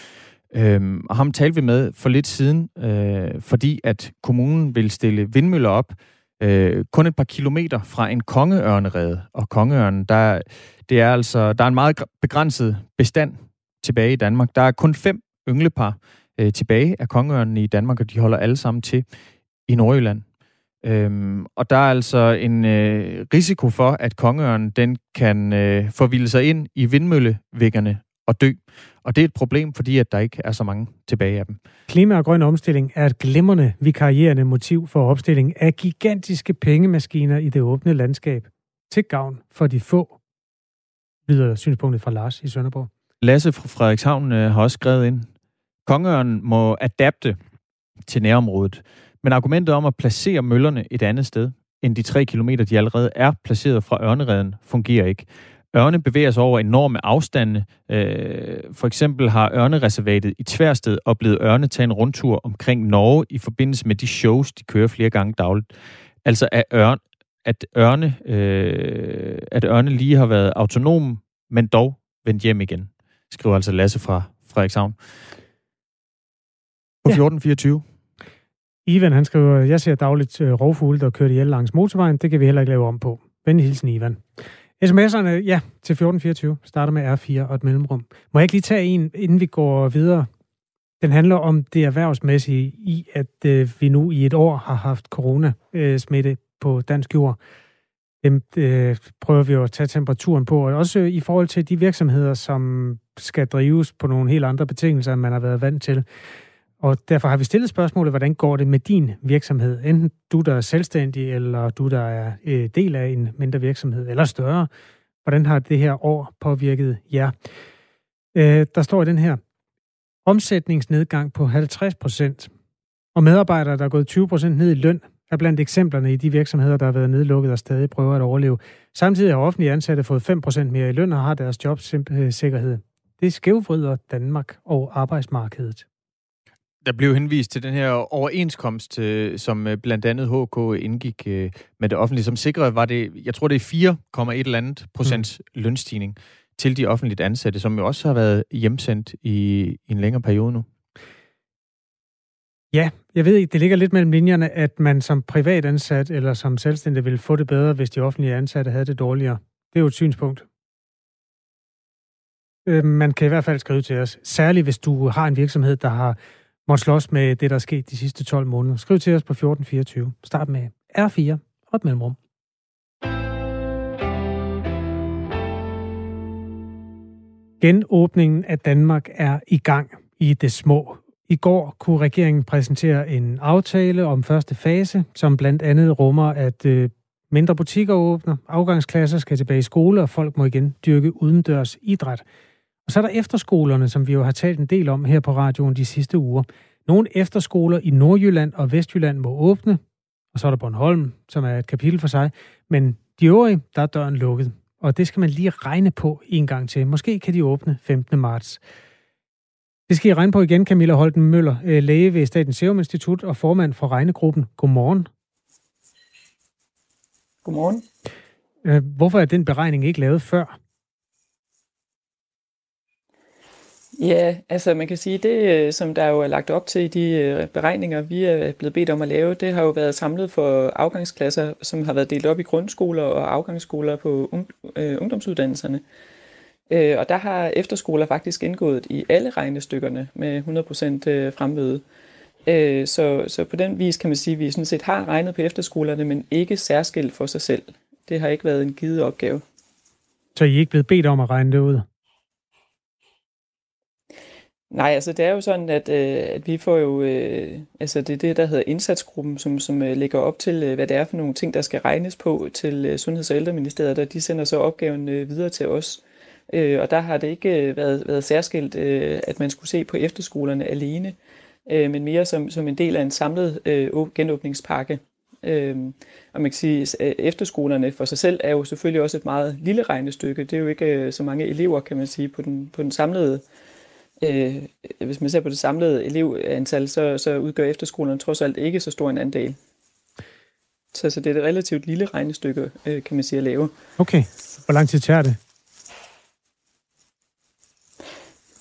Øhm, og ham talte vi med for lidt siden, øh, fordi at kommunen vil stille vindmøller op øh, kun et par kilometer fra en kongeørnerede. Og kongeørnen, der, det er altså, der er en meget begrænset bestand tilbage i Danmark. Der er kun fem ynglepar øh, tilbage af kongeørnen i Danmark, og de holder alle sammen til i Nordjylland. Øhm, og der er altså en øh, risiko for, at kongeørnen den kan øh, forvilde sig ind i vindmøllevæggerne og dø. Og det er et problem, fordi at der ikke er så mange tilbage af dem. Klima- og grøn omstilling er et glimrende vikarierende motiv for opstilling af gigantiske pengemaskiner i det åbne landskab til gavn for de få, lyder synspunktet fra Lars i Sønderborg. Lasse fra Frederikshavn øh, har også skrevet ind, Kongeørnen må adapte til nærområdet, men argumentet om at placere møllerne et andet sted, end de tre kilometer, de allerede er placeret fra ørnereden, fungerer ikke. Ørne bevæger sig over enorme afstande. Øh, for eksempel har ørnereservatet i Tværsted oplevet ørne tage en rundtur omkring Norge i forbindelse med de shows, de kører flere gange dagligt. Altså at ørne, at ørne, øh, at ørne lige har været autonom, men dog vendt hjem igen, skriver altså Lasse fra Frederikshavn. På 1424. Ivan, han skriver, jeg ser dagligt øh, rovfugle, der kører ihjel langs motorvejen. Det kan vi heller ikke lave om på. Venlig hilsen, Ivan. SMS'erne, ja, til 1424 starter med R4 og et mellemrum. Må jeg ikke lige tage en, inden vi går videre? Den handler om det erhvervsmæssige i, at øh, vi nu i et år har haft coronasmitte øh, på dansk jord. Dem øh, prøver vi at tage temperaturen på, og også øh, i forhold til de virksomheder, som skal drives på nogle helt andre betingelser, end man har været vant til. Og derfor har vi stillet spørgsmålet, hvordan går det med din virksomhed? Enten du, der er selvstændig, eller du, der er øh, del af en mindre virksomhed, eller større. Hvordan har det her år påvirket jer? Øh, der står i den her, omsætningsnedgang på 50 procent, og medarbejdere, der er gået 20 procent ned i løn, er blandt eksemplerne i de virksomheder, der har været nedlukket og stadig prøver at overleve. Samtidig har offentlige ansatte fået 5 procent mere i løn og har deres jobsikkerhed. Øh, det skævvrider Danmark og arbejdsmarkedet. Der blev henvist til den her overenskomst, øh, som øh, blandt andet HK indgik øh, med det offentlige, som sikrede, var det, jeg tror det er 4,1 eller andet procents mm. lønstigning til de offentligt ansatte, som jo også har været hjemsendt i, i en længere periode nu. Ja, jeg ved ikke, det ligger lidt mellem linjerne, at man som privatansat eller som selvstændig vil få det bedre, hvis de offentlige ansatte havde det dårligere. Det er jo et synspunkt. Man kan i hvert fald skrive til os, særligt hvis du har en virksomhed, der har måtte slås med det, der er sket de sidste 12 måneder. Skriv til os på 1424. Start med R4 og et mellemrum. Genåbningen af Danmark er i gang i det små. I går kunne regeringen præsentere en aftale om første fase, som blandt andet rummer, at øh, mindre butikker åbner, afgangsklasser skal tilbage i skole, og folk må igen dyrke udendørs idræt. Og så er der efterskolerne, som vi jo har talt en del om her på radioen de sidste uger. Nogle efterskoler i Nordjylland og Vestjylland må åbne, og så er der Bornholm, som er et kapitel for sig. Men de øvrige, der er døren lukket. Og det skal man lige regne på en gang til. Måske kan de åbne 15. marts. Det skal I regne på igen, Camilla Holten Møller, øh, læge ved Statens Serum Institut og formand for regnegruppen. Godmorgen. Godmorgen. Øh, hvorfor er den beregning ikke lavet før? Ja, altså man kan sige, det øh, som der jo er lagt op til i de øh, beregninger, vi er blevet bedt om at lave, det har jo været samlet for afgangsklasser, som har været delt op i grundskoler og afgangsskoler på øh, ungdomsuddannelserne. Og der har efterskoler faktisk indgået i alle regnestykkerne med 100% fremmøde. Så, så på den vis kan man sige, at vi sådan set har regnet på efterskolerne, men ikke særskilt for sig selv. Det har ikke været en givet opgave. Så I er ikke blevet bedt om at regne det ud? Nej, altså det er jo sådan, at, øh, at vi får jo, øh, altså det er det, der hedder indsatsgruppen, som, som øh, lægger op til, øh, hvad det er for nogle ting, der skal regnes på til øh, Sundheds- og Ældreministeriet, og de sender så opgaven øh, videre til os. Øh, og der har det ikke øh, været, været særskilt, øh, at man skulle se på efterskolerne alene, øh, men mere som, som en del af en samlet øh, genåbningspakke. Øh, og man kan sige, at øh, efterskolerne for sig selv er jo selvfølgelig også et meget lille regnestykke. Det er jo ikke øh, så mange elever, kan man sige, på den, på den samlede øh, Øh, hvis man ser på det samlede elevantal, så, så udgør efterskolerne trods alt ikke så stor en andel. Så, så det er et relativt lille regnestykke, øh, kan man sige, at lave. Okay. Hvor lang tid tager det?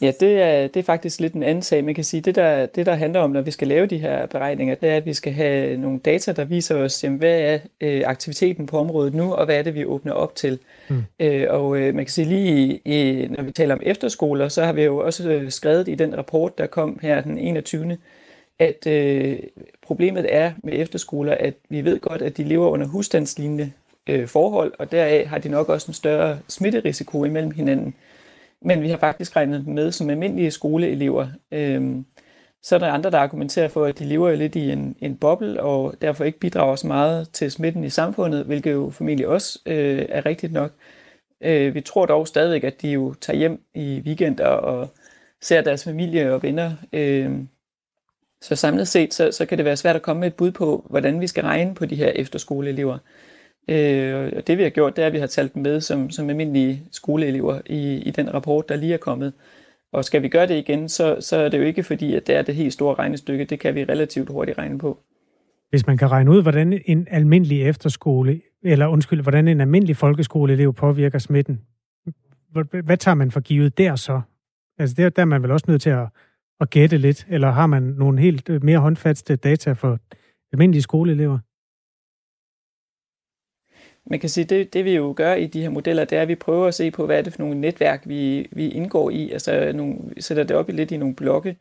Ja, det er, det er faktisk lidt en anden sag. Man kan sige, det der, det der handler om, når vi skal lave de her beregninger, det er, at vi skal have nogle data, der viser os, jamen, hvad er øh, aktiviteten på området nu, og hvad er det, vi åbner op til. Mm. Øh, og øh, man kan sige lige, i, når vi taler om efterskoler, så har vi jo også øh, skrevet i den rapport, der kom her den 21 at øh, problemet er med efterskoler, at vi ved godt, at de lever under husstandslignende øh, forhold, og deraf har de nok også en større smitterisiko imellem hinanden. Men vi har faktisk regnet med som almindelige skoleelever. Øhm, så er der andre, der argumenterer for, at de lever lidt i en, en boble, og derfor ikke bidrager så meget til smitten i samfundet, hvilket jo formentlig også øh, er rigtigt nok. Øh, vi tror dog stadig, at de jo tager hjem i weekender og ser deres familie og venner. Øh, så samlet set, så, så kan det være svært at komme med et bud på, hvordan vi skal regne på de her efterskoleelever. Øh, og det vi har gjort, det er, at vi har talt dem med som, som almindelige skoleelever i, i den rapport, der lige er kommet. Og skal vi gøre det igen, så, så er det jo ikke fordi, at det er det helt store regnestykke. Det kan vi relativt hurtigt regne på. Hvis man kan regne ud, hvordan en almindelig efterskole, eller undskyld, hvordan en almindelig folkeskoleelev påvirker smitten, hvad tager man for givet der så? Altså der, der er man vel også nødt til at at gætte lidt, eller har man nogle helt øh, mere håndfaste data for almindelige skoleelever? Man kan sige, det, det vi jo gør i de her modeller, det er, at vi prøver at se på, hvad er det for nogle netværk, vi, vi indgår i. Altså, nogle, vi sætter det op i lidt i nogle blokke,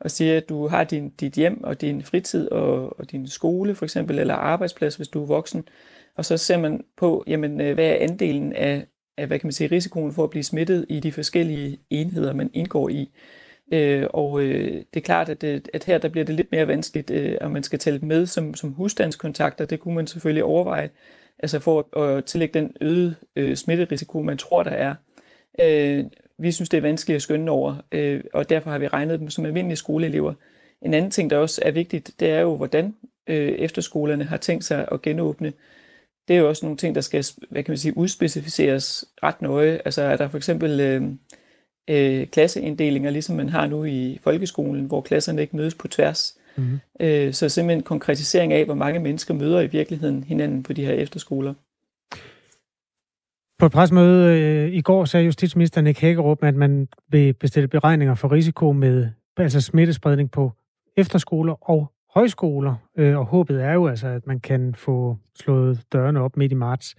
og siger, at du har din, dit hjem og din fritid og, og din skole for eksempel, eller arbejdsplads, hvis du er voksen. Og så ser man på, jamen, øh, hvad er andelen af, af hvad kan man sige, risikoen for at blive smittet i de forskellige enheder, man indgår i. Øh, og øh, det er klart, at, øh, at her der bliver det lidt mere vanskeligt, øh, at man skal tælle med som, som husstandskontakter. Det kunne man selvfølgelig overveje, altså for at tillægge den øgede øh, smitterisiko, man tror, der er. Øh, vi synes, det er vanskeligt at skønne over, øh, og derfor har vi regnet dem som almindelige skoleelever. En anden ting, der også er vigtigt, det er jo, hvordan øh, efterskolerne har tænkt sig at genåbne. Det er jo også nogle ting, der skal hvad kan man sige, udspecificeres ret nøje. Altså er der for eksempel... Øh, øh, klasseinddelinger, ligesom man har nu i folkeskolen, hvor klasserne ikke mødes på tværs. Mm-hmm. Øh, så simpelthen konkretisering af, hvor mange mennesker møder i virkeligheden hinanden på de her efterskoler. På et presmøde øh, i går sagde justitsminister Nick Hækkerup, at man vil bestille beregninger for risiko med altså smittespredning på efterskoler og højskoler. Øh, og håbet er jo altså, at man kan få slået dørene op midt i marts.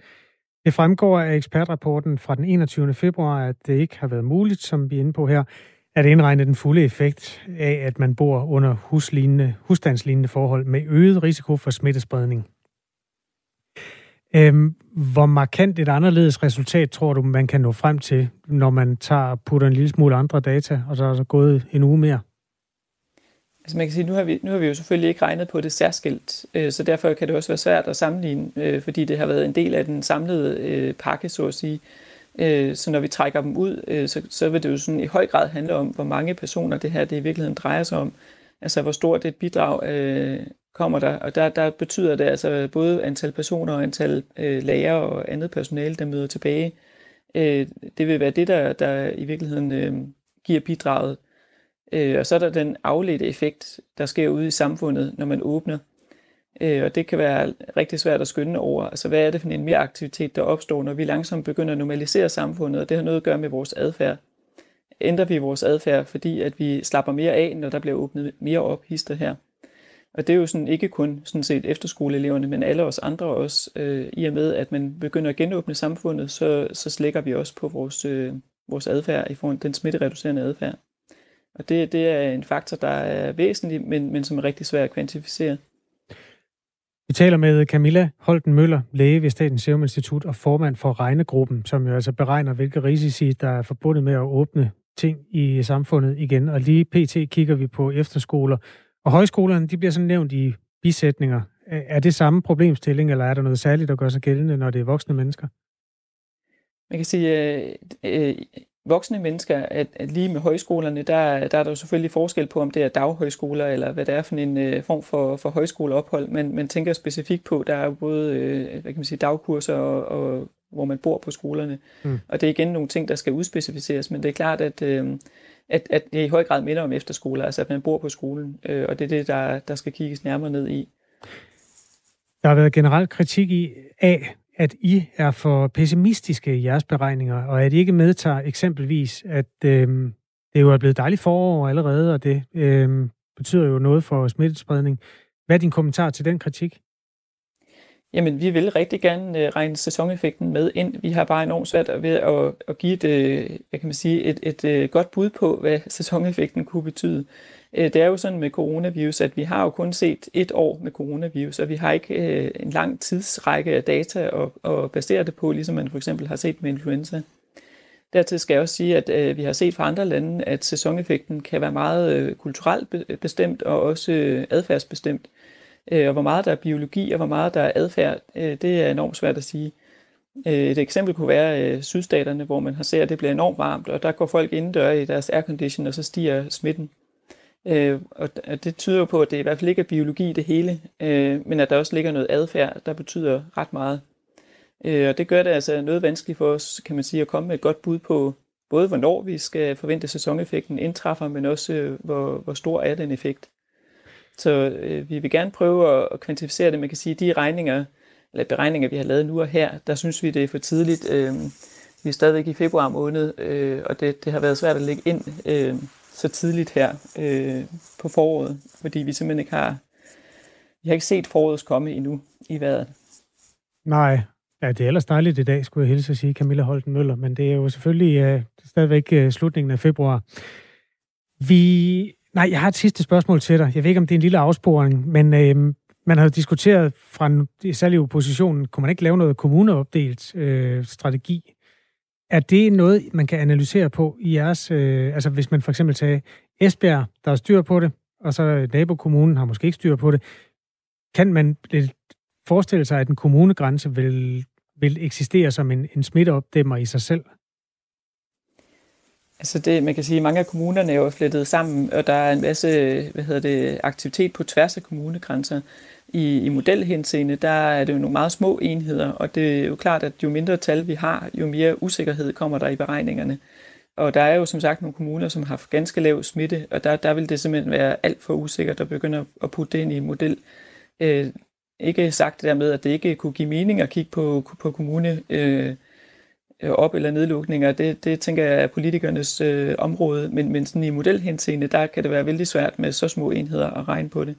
Det fremgår af ekspertrapporten fra den 21. februar, at det ikke har været muligt, som vi er inde på her, at indregne den fulde effekt af, at man bor under huslignende, husstandslignende forhold med øget risiko for smittespredning. Øhm, hvor markant et anderledes resultat tror du, man kan nå frem til, når man tager putter en lille smule andre data, og så er der gået en uge mere? Altså man kan sige, nu har vi, nu har vi jo selvfølgelig ikke regnet på det særskilt, øh, så derfor kan det også være svært at sammenligne, øh, fordi det har været en del af den samlede øh, pakke, så at sige. Øh, Øh, så når vi trækker dem ud, øh, så, så vil det jo sådan i høj grad handle om, hvor mange personer det her det i virkeligheden drejer sig om. Altså hvor stort et bidrag øh, kommer der, og der, der betyder det altså både antal personer og antal øh, lærere og andet personale, der møder tilbage. Øh, det vil være det, der, der i virkeligheden øh, giver bidraget. Øh, og så er der den afledte effekt, der sker ude i samfundet, når man åbner. Øh, og det kan være rigtig svært at skynde over. Altså, hvad er det for en mere aktivitet, der opstår, når vi langsomt begynder at normalisere samfundet, og det har noget at gøre med vores adfærd. Ændrer vi vores adfærd, fordi at vi slapper mere af, når der bliver åbnet mere op, hister her. Og det er jo sådan ikke kun sådan set efterskoleeleverne, men alle os andre også. Øh, I og med, at man begynder at genåbne samfundet, så, så slækker vi også på vores, øh, vores adfærd i forhold til den smittereducerende adfærd. Og det, det er en faktor, der er væsentlig, men, men som er rigtig svær at kvantificere. Vi taler med Camilla Holten Møller, læge ved Statens Serum Institut og formand for Regnegruppen, som jo altså beregner, hvilke risici, der er forbundet med at åbne ting i samfundet igen. Og lige pt. kigger vi på efterskoler. Og højskolerne, de bliver sådan nævnt i bisætninger. Er det samme problemstilling, eller er der noget særligt, der gør sig gældende, når det er voksne mennesker? Man kan sige, øh, øh, voksne mennesker, at, at lige med højskolerne, der, der er der jo selvfølgelig forskel på, om det er daghøjskoler, eller hvad det er for en øh, form for, for højskoleophold. Men man tænker specifikt på, der er jo både øh, hvad kan man sige, dagkurser, og, og hvor man bor på skolerne. Mm. Og det er igen nogle ting, der skal udspecificeres, men det er klart, at, øh, at, at det i høj grad minder om efterskoler, altså at man bor på skolen, øh, og det er det, der, der skal kigges nærmere ned i. Der har været generelt kritik i af, at I er for pessimistiske i jeres beregninger, og at I ikke medtager eksempelvis, at øh, det er blevet dejligt forår allerede, og det øh, betyder jo noget for smittespredning. Hvad er din kommentar til den kritik? Jamen, vi vil rigtig gerne øh, regne sæsoneffekten med ind. Vi har bare enormt svært ved at, at give et, øh, hvad kan man sige, et, et, et øh, godt bud på, hvad sæsoneffekten kunne betyde. Øh, det er jo sådan med coronavirus, at vi har jo kun set et år med coronavirus, og vi har ikke øh, en lang tidsrække af data at, at basere det på, ligesom man for eksempel har set med influenza. Dertil skal jeg også sige, at øh, vi har set fra andre lande, at sæsoneffekten kan være meget kulturelt bestemt og også adfærdsbestemt. Øh, og hvor meget der er biologi, og hvor meget der er adfærd, øh, det er enormt svært at sige. Øh, et eksempel kunne være sydstaterne, hvor man har set, at det bliver enormt varmt, og der går folk indendør i deres aircondition, og så stiger smitten. Øh, Og det tyder jo på, at det i hvert fald ikke er biologi det hele, øh, men at der også ligger noget adfærd, der betyder ret meget. Øh, og det gør det altså noget vanskeligt for os, kan man sige, at komme med et godt bud på, både hvornår vi skal forvente sæsoneffekten indtræffer, men også øh, hvor, hvor stor er den effekt. Så øh, vi vil gerne prøve at, at kvantificere det. Man kan sige, at de regninger, eller beregninger, vi har lavet nu og her, der synes vi, det er for tidligt. Øh, vi er stadigvæk i februar måned, øh, og det, det har været svært at lægge ind øh, så tidligt her øh, på foråret, fordi vi simpelthen ikke har, vi har ikke set foråret komme endnu i vejret. Nej, ja, det er ellers dejligt i dag, skulle jeg hilse at sige, Camilla Holten Møller, men det er jo selvfølgelig øh, stadigvæk øh, slutningen af februar. Vi Nej, jeg har et sidste spørgsmål til dig. Jeg ved ikke, om det er en lille afsporing, men øh, man har jo diskuteret fra særlig oppositionen, kunne man ikke lave noget kommuneopdelt øh, strategi? Er det noget, man kan analysere på i jeres... Øh, altså hvis man for eksempel tager Esbjerg, der er styr på det, og så nabokommunen har måske ikke styr på det. Kan man forestille sig, at en kommunegrænse vil, vil eksistere som en, en smitteopdæmmer i sig selv? Altså det, man kan sige, at mange af kommunerne er jo flettet sammen, og der er en masse hvad hedder det, aktivitet på tværs af kommunegrænser. I, i modelhenseende, der er det jo nogle meget små enheder, og det er jo klart, at jo mindre tal vi har, jo mere usikkerhed kommer der i beregningerne. Og der er jo som sagt nogle kommuner, som har ganske lav smitte, og der, der vil det simpelthen være alt for usikkert at begynde at putte det ind i en model. Øh, ikke sagt dermed, at det ikke kunne give mening at kigge på, på kommune Øh, Øh, op- eller nedlukninger, det, det tænker jeg er politikernes øh, område, men, men sådan i modelhenseende, der kan det være vældig svært med så små enheder at regne på det.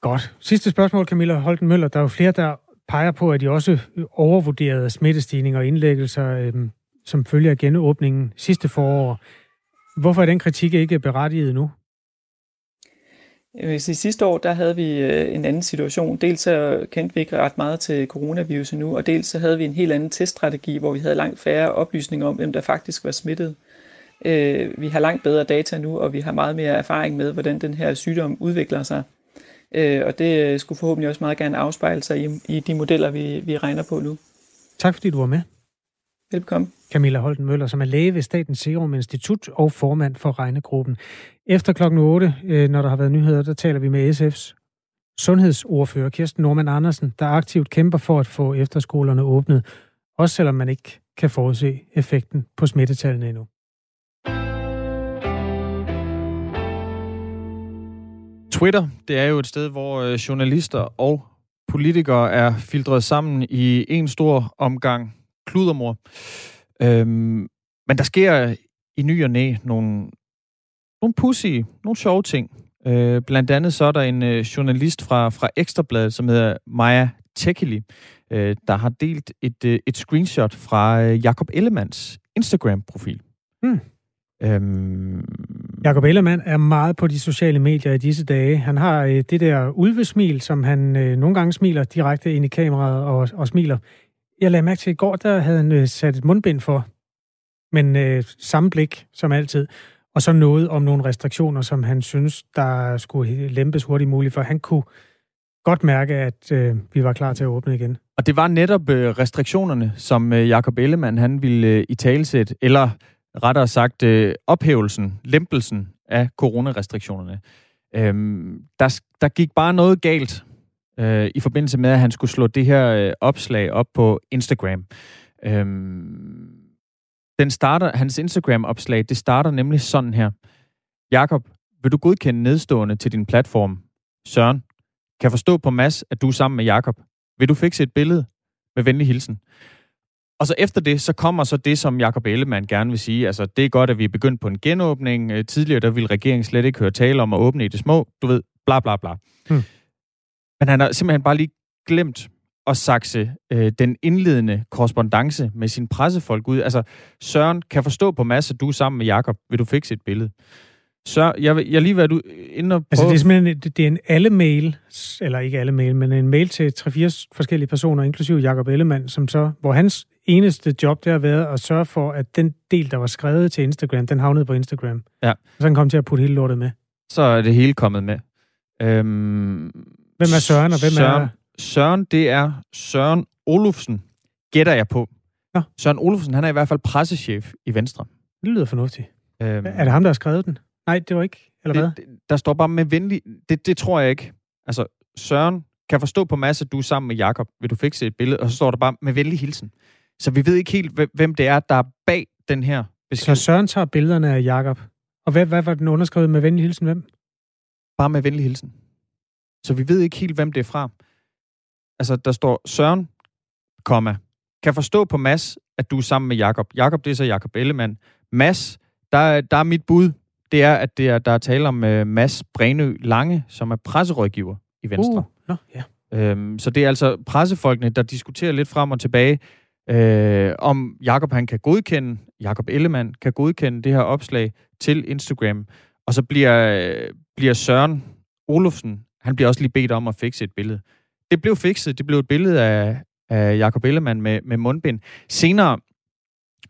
Godt. Sidste spørgsmål, Camilla Holten Møller. Der er jo flere, der peger på, at de også overvurderede smittestigninger og indlæggelser, øh, som følger genåbningen sidste forår. Hvorfor er den kritik ikke berettiget nu? Øh, Jeg i sidste år der havde vi øh, en anden situation. Dels så kendte vi ikke ret meget til coronavirus nu, og dels så havde vi en helt anden teststrategi, hvor vi havde langt færre oplysninger om, hvem der faktisk var smittet. Øh, vi har langt bedre data nu, og vi har meget mere erfaring med, hvordan den her sygdom udvikler sig. Og det skulle forhåbentlig også meget gerne afspejle sig i, i de modeller, vi, vi regner på nu. Tak fordi du var med. Velkommen. Camilla Holten Møller, som er læge ved Statens Serum Institut og formand for regnegruppen. Efter klokken 8, øh, når der har været nyheder, der taler vi med SF's sundhedsordfører Kirsten Norman Andersen, der aktivt kæmper for at få efterskolerne åbnet, også selvom man ikke kan forudse effekten på smittetallene endnu. Twitter, det er jo et sted, hvor øh, journalister og politikere er filtreret sammen i en stor omgang kludermor. Øhm, men der sker i ny og næ nogle, nogle pussy, nogle sjove ting. Øh, blandt andet så er der en øh, journalist fra, fra Ekstrabladet, som hedder Maja Tekeli, øh, der har delt et, øh, et screenshot fra øh, Jakob Ellemanns Instagram-profil. Hmm. Øhm... Jakob Ellemann er meget på de sociale medier i disse dage. Han har øh, det der ulvesmil, som han øh, nogle gange smiler direkte ind i kameraet og, og smiler jeg lagde mærke til, at i går, der havde han øh, sat et mundbind for, men øh, samme blik som altid. Og så noget om nogle restriktioner, som han synes, der skulle lempes hurtigt muligt, for han kunne godt mærke, at øh, vi var klar til at åbne igen. Og det var netop øh, restriktionerne, som øh, Jakob Ellemann han ville øh, i talsæt, eller rettere sagt øh, ophævelsen, lempelsen af coronarestriktionerne. Øhm, der, der gik bare noget galt øh, i forbindelse med, at han skulle slå det her øh, opslag op på Instagram. Øhm, den starter, hans Instagram-opslag, det starter nemlig sådan her. Jakob, vil du godkende nedstående til din platform? Søren, kan forstå på Mads, at du er sammen med Jakob. Vil du fikse et billede? Med venlig hilsen. Og så efter det, så kommer så det, som Jakob Ellemann gerne vil sige. Altså, det er godt, at vi er begyndt på en genåbning. Øh, tidligere, der ville regeringen slet ikke høre tale om at åbne i det små. Du ved, bla bla bla. Hmm. Men han har simpelthen bare lige glemt at sakse øh, den indledende korrespondence med sin pressefolk ud. Altså, Søren kan forstå på masse, du er sammen med Jakob. Vil du fikse et billede? Så jeg, jeg lige været inde og prøve... Altså, det er simpelthen det er en alle mail, eller ikke alle mail, men en mail til tre-fire forskellige personer, inklusive Jakob Ellemann, som så, hvor hans eneste job, det har været at sørge for, at den del, der var skrevet til Instagram, den havnede på Instagram. Ja. Så han kom til at putte hele lortet med. Så er det hele kommet med. Øhm, hvem er Søren, og hvem Søren, er... Søren, det er Søren Olufsen, gætter jeg på. Ja. Søren Olufsen, han er i hvert fald pressechef i Venstre. Det lyder fornuftigt. Øhm, er det ham, der har skrevet den? Nej, det var ikke, eller det, hvad? Det, der står bare med venlig... Det, det tror jeg ikke. Altså, Søren kan forstå på masse, at du er sammen med Jakob. Vil du fikse et billede? Og så står der bare med venlig hilsen. Så vi ved ikke helt, hvem det er, der er bag den her besked. Så Søren tager billederne af Jakob. Og hvad, hvad var den underskrevet med venlig hilsen? Hvem? Bare med venlig hilsen. Så vi ved ikke helt, hvem det er fra. Altså, der står Søren, komma, kan forstå på Mads, at du er sammen med Jakob. Jakob, det er så Jakob Ellemann. Mads, der, der er mit bud, det er, at det er, der er tale om uh, Mads Brenø Lange, som er presserådgiver i Venstre. Uh, no, ja. øhm, så det er altså pressefolkene, der diskuterer lidt frem og tilbage, øh, om Jakob han kan godkende, Jakob Ellemann kan godkende det her opslag til Instagram. Og så bliver, øh, bliver Søren Olufsen, han bliver også lige bedt om at fikse et billede. Det blev fikset, det blev et billede af, af Jakob Ellemann med, med mundbind. Senere,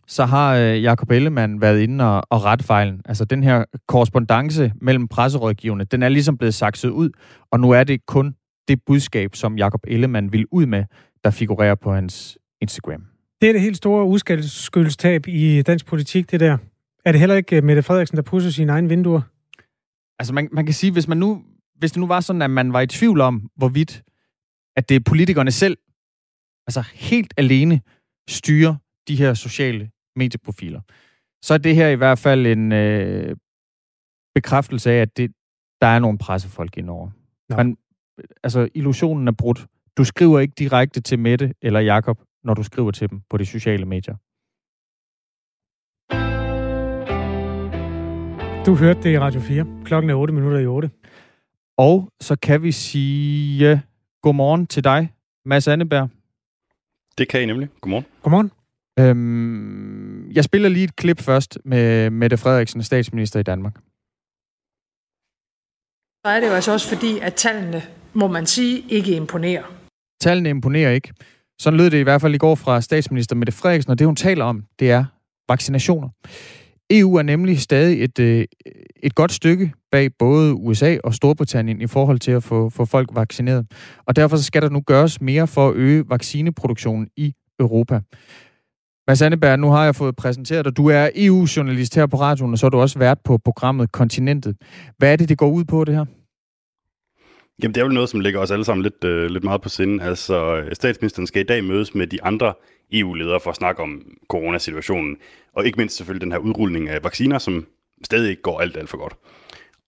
så har øh, Jakob Ellemann været inde og, og ret fejlen. Altså den her korrespondence mellem presserådgiverne, den er ligesom blevet sakset ud, og nu er det kun det budskab, som Jakob Ellemann vil ud med, der figurerer på hans Instagram. Det er det helt store uskyldstab i dansk politik, det der. Er det heller ikke øh, Mette Frederiksen, der pusser sine egne vinduer? Altså man, man kan sige, hvis man nu hvis det nu var sådan, at man var i tvivl om, hvorvidt at det er politikerne selv, altså helt alene, styrer de her sociale medieprofiler, så er det her i hvert fald en øh, bekræftelse af, at det, der er nogle pressefolk indover. Ja. Man, altså, illusionen er brudt. Du skriver ikke direkte til Mette eller Jakob, når du skriver til dem på de sociale medier. Du hørte det i Radio 4. Klokken er 8 minutter i 8. Og så kan vi sige godmorgen til dig, Mads Anneberg. Det kan I nemlig. Godmorgen. Godmorgen. Øhm, jeg spiller lige et klip først med Mette Frederiksen, statsminister i Danmark. Så er det jo altså også fordi, at tallene, må man sige, ikke imponerer. Tallene imponerer ikke. Sådan lød det i hvert fald i går fra statsminister Mette Frederiksen, og det hun taler om, det er vaccinationer. EU er nemlig stadig et, øh, et godt stykke bag både USA og Storbritannien i forhold til at få, få folk vaccineret. Og derfor skal der nu gøres mere for at øge vaccineproduktionen i Europa. Mads Anneberg, nu har jeg fået præsenteret dig. Du er EU-journalist her på radioen, og så har du også været på programmet Kontinentet. Hvad er det, det går ud på, det her? Jamen, det er vel noget, som ligger os alle sammen lidt, øh, lidt meget på sinde. Altså, statsministeren skal i dag mødes med de andre EU-ledere for at snakke om coronasituationen. Og ikke mindst selvfølgelig den her udrulning af vacciner, som stadig ikke går alt, alt for godt.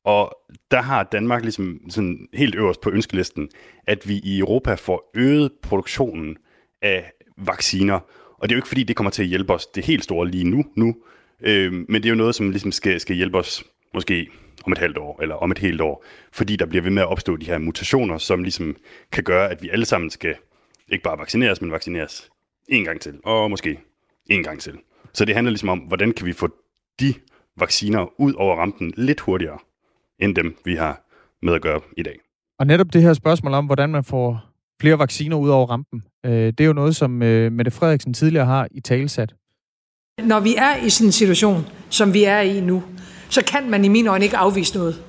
Og der har Danmark ligesom sådan helt øverst på ønskelisten, at vi i Europa får øget produktionen af vacciner. Og det er jo ikke fordi, det kommer til at hjælpe os det helt store lige nu, nu øh, men det er jo noget, som ligesom skal, skal hjælpe os måske om et halvt år, eller om et helt år, fordi der bliver ved med at opstå de her mutationer, som ligesom kan gøre, at vi alle sammen skal ikke bare vaccineres, men vaccineres en gang til, og måske en gang til. Så det handler ligesom om, hvordan kan vi få de vacciner ud over rampen lidt hurtigere, end dem, vi har med at gøre i dag. Og netop det her spørgsmål om, hvordan man får flere vacciner ud over rampen, øh, det er jo noget, som øh, Mette Frederiksen tidligere har i talesat. Når vi er i sådan en situation, som vi er i nu, så kan man i mine øjne ikke afvise noget.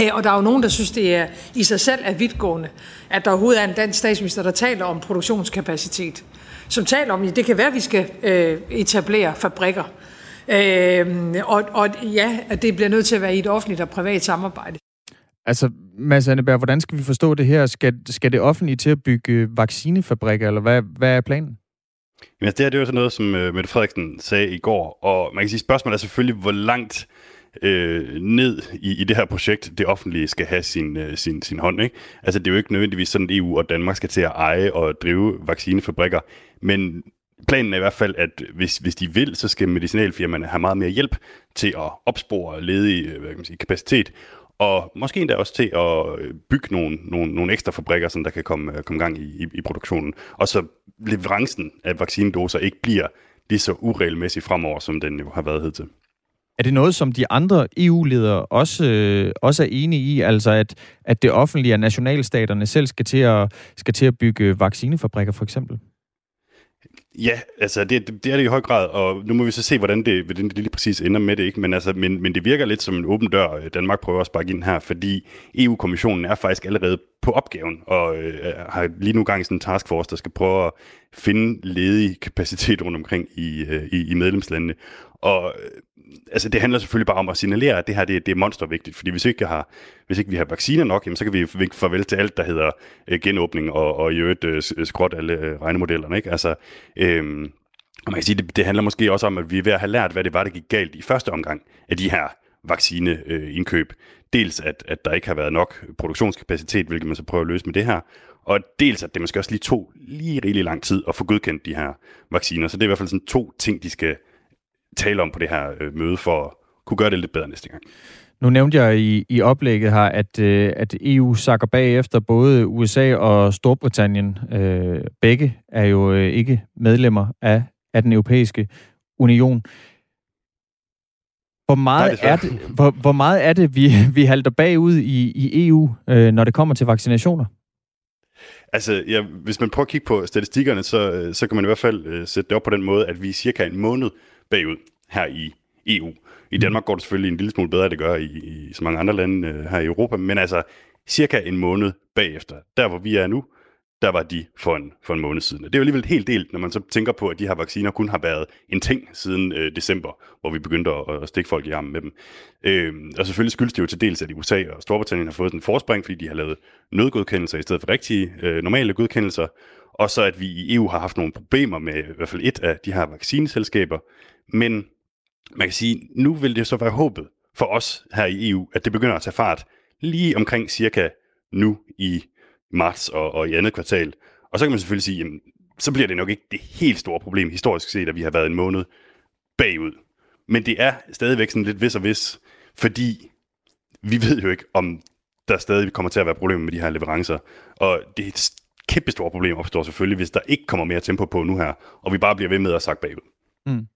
Øh, og der er jo nogen, der synes, det er i sig selv er vidtgående, at der overhovedet er en dansk statsminister, der taler om produktionskapacitet. Som taler om, at det kan være, at vi skal øh, etablere fabrikker. Øh, og, og ja, at det bliver nødt til at være i et offentligt og privat samarbejde. Altså, Mads Anneberg, hvordan skal vi forstå det her? Skal, skal det offentlige til at bygge vaccinefabrikker, eller hvad, hvad er planen? Jamen, altså, det her det er jo sådan noget, som øh, Mette Frederiksen sagde i går, og man kan sige, spørgsmålet er selvfølgelig, hvor langt øh, ned i, i det her projekt, det offentlige skal have sin, øh, sin, sin hånd. Ikke? Altså, det er jo ikke nødvendigvis sådan, at EU og Danmark skal til at eje og drive vaccinefabrikker, men planen er i hvert fald, at hvis, hvis de vil, så skal medicinalfirmaerne have meget mere hjælp til at opspore ledig øh, hvad kan man sige, kapacitet, og måske endda også til at øh, bygge nogle, nogle, nogle ekstra fabrikker, som der kan komme, øh, komme gang i, i, i produktionen. Og så leverancen af vaccinedoser ikke bliver lige så uregelmæssig fremover, som den jo har været hidtil. Er det noget, som de andre EU-ledere også, øh, også er enige i, altså at, at det offentlige og nationalstaterne selv skal til at, skal til at bygge vaccinefabrikker for eksempel? Ja, altså det, det er det i høj grad, og nu må vi så se, hvordan det, hvordan det lige præcis ender med det, ikke? Men, altså, men, men det virker lidt som en åben dør, øh, Danmark prøver at sparke ind her, fordi EU-kommissionen er faktisk allerede på opgaven, og øh, øh, har lige nu gang i sådan en taskforce, der skal prøve at finde ledig kapacitet rundt omkring i, øh, i, i medlemslandene. Og øh, altså, det handler selvfølgelig bare om at signalere, at det her det, det er monstervigtigt, fordi hvis ikke, har, hvis ikke vi har vacciner nok, jamen, så kan vi vinke farvel til alt, der hedder øh, genåbning og, og i øvrigt øh, øh skråt alle øh, regnemodellerne. Ikke? Altså, øh, og man kan sige, det, det handler måske også om, at vi er ved at have lært, hvad det var, der gik galt i første omgang af de her vaccineindkøb. Øh, dels at, at der ikke har været nok produktionskapacitet, hvilket man så prøver at løse med det her, og dels at det måske også lige tog lige rigtig lang tid at få godkendt de her vacciner. Så det er i hvert fald sådan to ting, de skal tale om på det her øh, møde, for at kunne gøre det lidt bedre næste gang. Nu nævnte jeg i, i oplægget her, at, øh, at EU sakker bagefter både USA og Storbritannien. Øh, begge er jo øh, ikke medlemmer af, af den europæiske union. Hvor meget, Nej, er det, hvor, hvor meget er det, vi, vi halter bagud i, i EU, øh, når det kommer til vaccinationer? Altså, ja, hvis man prøver at kigge på statistikkerne, så, øh, så kan man i hvert fald øh, sætte det op på den måde, at vi er cirka en måned bagud her i EU. I Danmark går det selvfølgelig en lille smule bedre, det gør i, i så mange andre lande øh, her i Europa, men altså cirka en måned bagefter. Der hvor vi er nu, der var de for en, for en måned siden. det er jo alligevel helt delt, når man så tænker på, at de her vacciner kun har været en ting siden øh, december, hvor vi begyndte at, at stikke folk i armen med dem. Øh, og selvfølgelig skyldes det jo til dels, at i USA og Storbritannien har fået en forspring, fordi de har lavet nødgodkendelser i stedet for rigtige øh, normale godkendelser, og så at vi i EU har haft nogle problemer med i hvert fald et af de her vaccineselskaber. Men man kan sige, nu vil det så være håbet for os her i EU, at det begynder at tage fart lige omkring cirka nu i marts og, og i andet kvartal. Og så kan man selvfølgelig sige, jamen, så bliver det nok ikke det helt store problem historisk set, at vi har været en måned bagud. Men det er stadigvæk sådan lidt vis og vis, fordi vi ved jo ikke, om der stadig kommer til at være problemer med de her leverancer. Og det er et kæmpe stort problem opstår selvfølgelig, hvis der ikke kommer mere tempo på nu her, og vi bare bliver ved med at sakke bagud. Mm.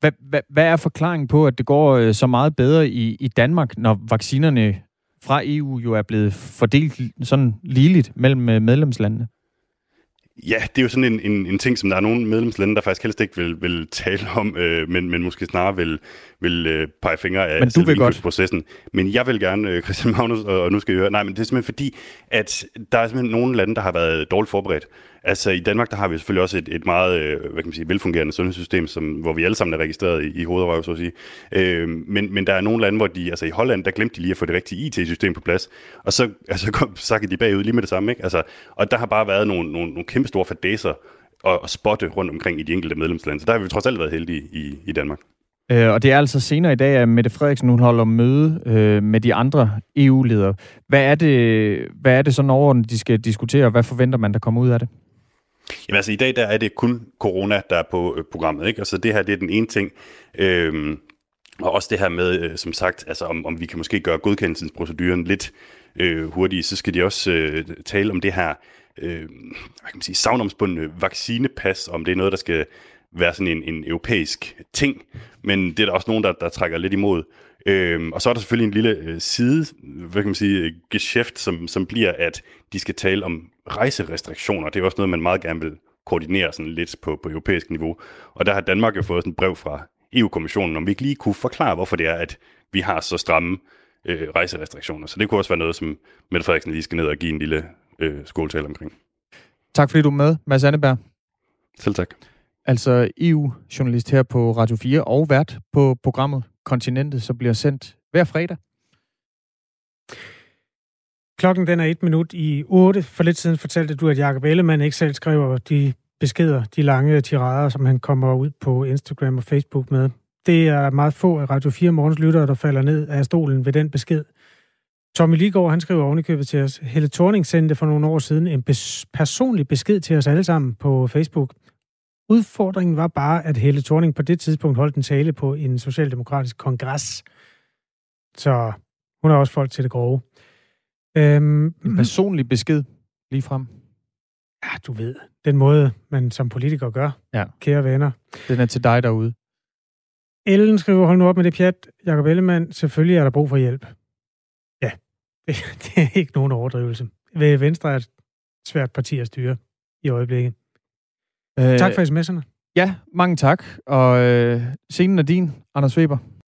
Hvad, hvad, hvad er forklaringen på, at det går øh, så meget bedre i, i Danmark, når vaccinerne fra EU jo er blevet fordelt sådan ligeligt mellem øh, medlemslandene? Ja, det er jo sådan en, en, en ting, som der er nogle medlemslande, der faktisk helst ikke vil, vil tale om, øh, men, men måske snarere vil, vil øh, pege fingre af men du vil godt. processen. Men jeg vil gerne, øh, Christian Magnus, og, og nu skal jeg høre, nej, men det er simpelthen fordi, at der er simpelthen nogle lande, der har været dårligt forberedt. Altså i Danmark, der har vi selvfølgelig også et, et meget øh, hvad kan man sige, velfungerende sundhedssystem, som, hvor vi alle sammen er registreret i, i hovedrøv, så at sige. Øh, men, men der er nogle lande, hvor de, altså i Holland, der glemte de lige at få det rigtige IT-system på plads, og så altså, kom, sakkede de bagud lige med det samme. Ikke? Altså, og der har bare været nogle, nogle, nogle kæmpe store fadæser at, at spotte rundt omkring i de enkelte medlemslande. Så der har vi trods alt været heldige i, i Danmark. Øh, og det er altså senere i dag, at Mette Frederiksen hun holder møde øh, med de andre EU-ledere. Hvad er det, hvad er det sådan overordnet, de skal diskutere, og hvad forventer man, der kommer ud af det? Jamen altså i dag der er det kun corona, der er på øh, programmet, ikke? Altså det her det er den ene ting. Øhm, og også det her med, øh, som sagt, altså om, om vi kan måske gøre godkendelsesproceduren lidt øh, hurtigt, så skal de også øh, tale om det her øh, hvad kan man sige, savnomsbundne vaccinepas, om det er noget, der skal være sådan en, en europæisk ting, men det er der også nogen, der, der trækker lidt imod. Øhm, og så er der selvfølgelig en lille øh, side, hvad kan man sige, geschæft, som, som bliver, at de skal tale om rejserestriktioner. Det er også noget, man meget gerne vil koordinere sådan lidt på, på europæisk niveau. Og der har Danmark jo fået sådan et brev fra EU-kommissionen, om vi ikke lige kunne forklare, hvorfor det er, at vi har så stramme øh, rejserestriktioner. Så det kunne også være noget, som Mette Frederiksen lige skal ned og give en lille øh, skoletale omkring. Tak fordi du er med, Mads Anneberg. Selv tak. Altså EU-journalist her på Radio 4 og vært på programmet Kontinentet, som bliver sendt hver fredag. Klokken den er et minut i 8. For lidt siden fortalte du, at Jacob Ellemann ikke selv skriver de beskeder, de lange tirader, som han kommer ud på Instagram og Facebook med. Det er meget få af Radio 4 morgens lyttere, der falder ned af stolen ved den besked. Tommy Ligård, han skriver ovenikøbet til os. Helle Thorning sendte for nogle år siden en personlig besked til os alle sammen på Facebook. Udfordringen var bare, at Helle Thorning på det tidspunkt holdt en tale på en socialdemokratisk kongres. Så hun har også folk til det grove. Øhm, en personlig besked lige frem. Ja, du ved. Den måde, man som politiker gør, ja. kære venner. Den er til dig derude. Ellen skriver, hold nu op med det pjat. Jakob Ellemann, selvfølgelig er der brug for hjælp. Ja, det, det er ikke nogen overdrivelse. Venstre er et svært parti at styre i øjeblikket. Øh, tak for sms'erne. Ja, mange tak. Og øh, scenen er din, Anders Weber.